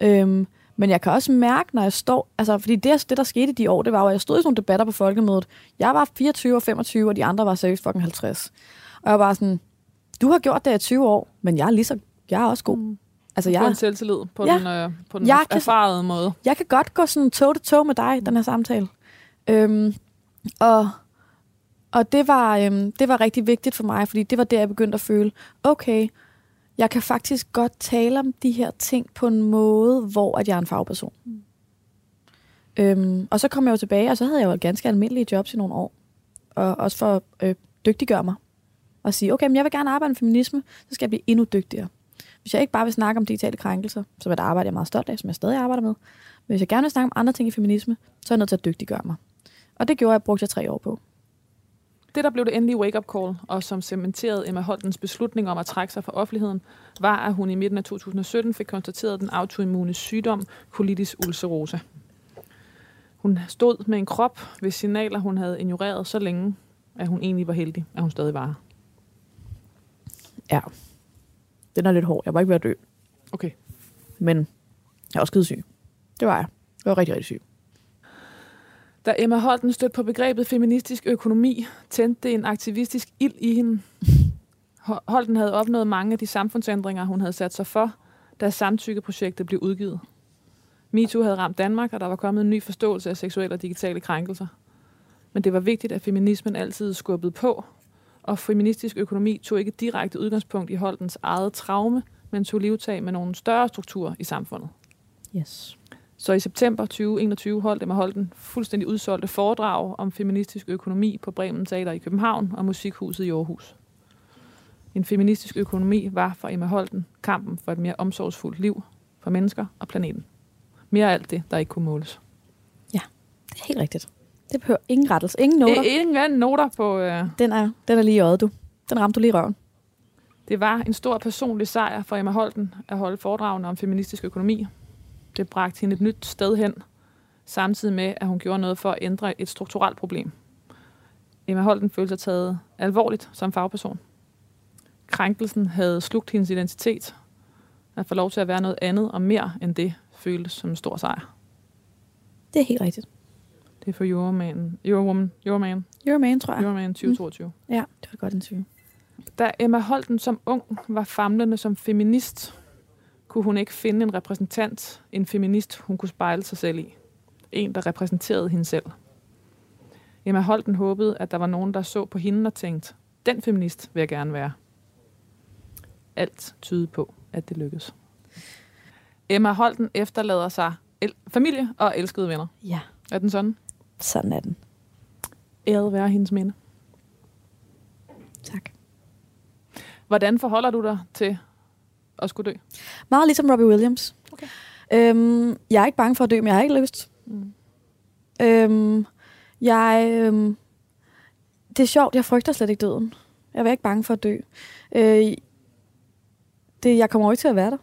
Øhm, men jeg kan også mærke, når jeg står... Altså, fordi det, det, der skete i de år, det var jo, at jeg stod i sådan nogle debatter på folkemødet. Jeg var 24 og 25, og de andre var seriøst fucking 50. Og jeg var sådan, du har gjort det i 20 år, men jeg er lige så... Jeg er også god. Mm. Altså, jeg, en selvtillid på Ja. den, øh, på den Jeg kan- erfarede måde. jeg kan godt gå sådan toe to toe med dig, den her samtale. Øhm, og og det, var, øhm, det var rigtig vigtigt for mig, fordi det var der, jeg begyndte at føle, okay, jeg kan faktisk godt tale om de her ting på en måde, hvor at jeg er en fagperson. Mm. Øhm, og så kom jeg jo tilbage, og så havde jeg jo et ganske almindelige jobs i nogle år. Og også for at øh, dygtiggøre mig. Og sige, okay, men jeg vil gerne arbejde med feminisme, så skal jeg blive endnu dygtigere. Hvis jeg ikke bare vil snakke om digitale krænkelser, som er et arbejde, jeg er meget stolt af, som jeg stadig arbejder med, men hvis jeg gerne vil snakke om andre ting i feminisme, så er jeg nødt til at dygtiggøre mig. Og det gjorde jeg, brugte jeg tre år på. Det, der blev det endelige wake-up call, og som cementerede Emma Holtens beslutning om at trække sig fra offentligheden, var, at hun i midten af 2017 fik konstateret den autoimmune sygdom colitis ulcerosa. Hun stod med en krop, hvis signaler hun havde ignoreret så længe, at hun egentlig var heldig, at hun stadig var. Ja. Den er lidt hård. Jeg var ikke ved at dø. Okay. Men jeg var skide syg. Det var jeg. Jeg var rigtig, rigtig syg. Da Emma Holten stødte på begrebet feministisk økonomi, tændte det en aktivistisk ild i hende. Holden Holten havde opnået mange af de samfundsændringer, hun havde sat sig for, da samtykkeprojektet blev udgivet. MeToo havde ramt Danmark, og der var kommet en ny forståelse af seksuelle og digitale krænkelser. Men det var vigtigt, at feminismen altid skubbede på, og feministisk økonomi tog ikke direkte udgangspunkt i Holtens eget traume, men tog livtag med nogle større strukturer i samfundet. Yes. Så i september 2021 holdt Emma Holten fuldstændig udsolgte foredrag om feministisk økonomi på Bremen Teater i København og Musikhuset i Aarhus. En feministisk økonomi var for Emma Holten kampen for et mere omsorgsfuldt liv for mennesker og planeten. Mere af alt det, der ikke kunne måles. Det er helt rigtigt. Det behøver ingen rettelse, ingen noter. I- Ingen noter på... Øh, Den er, den er lige i øjet, du. Den ramte du lige i røven. Det var en stor personlig sejr for Emma Holten at holde foredragene om feministisk økonomi. Det bragte hende et nyt sted hen, samtidig med, at hun gjorde noget for at ændre et strukturelt problem. Emma Holten følte sig taget alvorligt som fagperson. Krænkelsen havde slugt hendes identitet. At få lov til at være noget andet og mere end det, føltes som en stor sejr. Det er helt rigtigt. Det er for Euroman, Eurowoman, Euroman, You're a man, tror jeg. Euroman 2022. Ja, det var godt interview. Da Emma Holten som ung var famlende som feminist, kunne hun ikke finde en repræsentant, en feminist, hun kunne spejle sig selv i. En, der repræsenterede hende selv. Emma Holten håbede, at der var nogen, der så på hende og tænkte, den feminist vil jeg gerne være. Alt tyder på, at det lykkedes. Emma Holten efterlader sig el- familie og elskede venner. Ja, Er den sådan? sådan er den. Æret være hendes minde. Tak. Hvordan forholder du dig til at skulle dø? Meget ligesom Robbie Williams. Okay. Øhm, jeg er ikke bange for at dø, men jeg har ikke lyst. Mm. Øhm, jeg, øhm, det er sjovt, jeg frygter slet ikke døden. Jeg er ikke bange for at dø. Øh, det, jeg kommer jo ikke til at være der.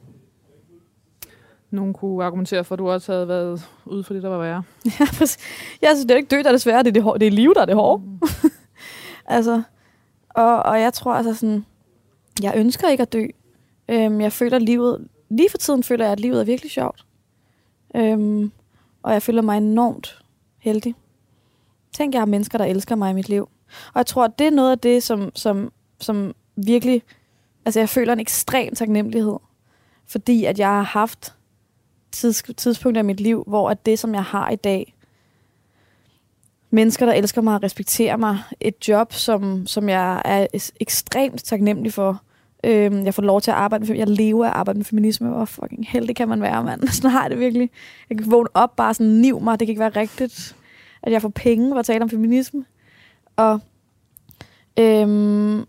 Nogen kunne argumentere for, at du også havde været ude for det, der var værre. Ja, præcis. Jeg synes, det er ikke dø, der er det svære. Det er, det, hår- det er liv, der er det hårde. Mm. altså, og, og jeg tror altså sådan, jeg ønsker ikke at dø. Øhm, jeg føler livet, lige for tiden føler jeg, at livet er virkelig sjovt. Øhm, og jeg føler mig enormt heldig. Tænk, jeg har mennesker, der elsker mig i mit liv. Og jeg tror, at det er noget af det, som, som, som virkelig, altså jeg føler en ekstrem taknemmelighed. Fordi at jeg har haft tids, tidspunkter i mit liv, hvor at det, som jeg har i dag, mennesker, der elsker mig og respekterer mig, et job, som, som jeg er ekstremt taknemmelig for. Øhm, jeg får lov til at arbejde med, jeg lever af at arbejde med feminisme. Hvor fucking heldig kan man være, mand. Sådan har jeg det virkelig. Jeg kan vågne op bare sådan, niv mig, det kan ikke være rigtigt, at jeg får penge for at tale om feminisme. Og øhm,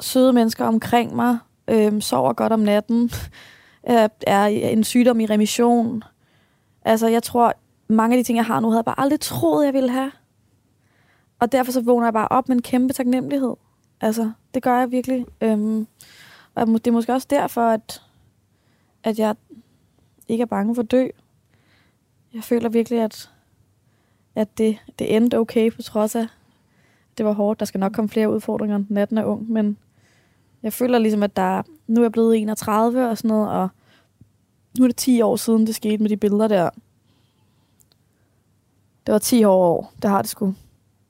søde mennesker omkring mig, øhm, sover godt om natten, er, er en sygdom i remission. Altså, jeg tror, mange af de ting, jeg har nu, havde jeg bare aldrig troet, jeg ville have. Og derfor så vågner jeg bare op med en kæmpe taknemmelighed. Altså, det gør jeg virkelig. Øhm, og det er måske også derfor, at, at jeg ikke er bange for at dø. Jeg føler virkelig, at, at det, det endte okay, på trods af, det var hårdt. Der skal nok komme flere udfordringer. Natten er ung, men jeg føler ligesom, at der, nu er jeg blevet 31 og sådan noget, og nu er det 10 år siden, det skete med de billeder der. Det var 10 år år, det har det sgu.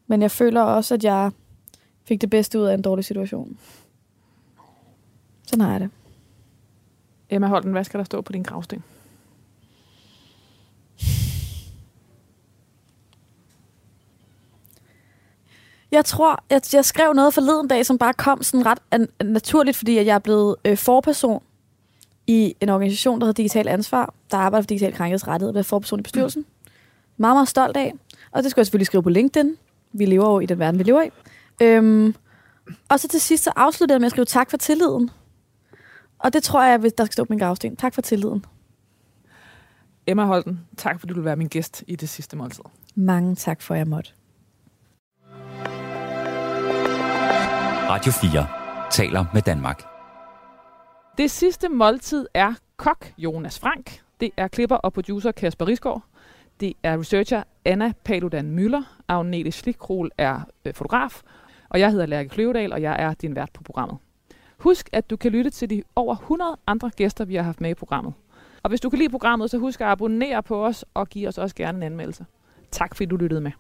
Men jeg føler også, at jeg fik det bedste ud af en dårlig situation. Sådan har jeg det. Emma Holten, hvad skal der stå på din gravsten? Jeg tror, jeg, jeg skrev noget forleden dag, som bare kom sådan ret an, naturligt, fordi jeg er blevet øh, forperson i en organisation, der hedder Digital Ansvar, der arbejder for digital krænkedsrettighed, og er forperson i bestyrelsen. Meget, meget stolt af. Og det skulle jeg selvfølgelig skrive på LinkedIn. Vi lever jo i den verden, vi lever i. Øhm, og så til sidst, så afsluttede jeg med at skrive tak for tilliden. Og det tror jeg, der skal stå på min gravsten. Tak for tilliden. Emma Holten, tak fordi du vil være min gæst i det sidste måltid. Mange tak for, at jeg måtte. Radio 4 taler med Danmark. Det sidste måltid er kok Jonas Frank. Det er klipper og producer Kasper Risgaard. Det er researcher Anna Paludan Møller. Agnete Schlikrol er øh, fotograf. Og jeg hedder Lærke Kløvedal, og jeg er din vært på programmet. Husk, at du kan lytte til de over 100 andre gæster, vi har haft med i programmet. Og hvis du kan lide programmet, så husk at abonnere på os og give os også gerne en anmeldelse. Tak fordi du lyttede med.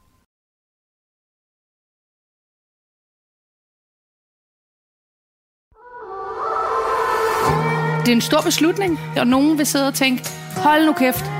Det er en stor beslutning, og nogen vil sidde og tænke, hold nu kæft,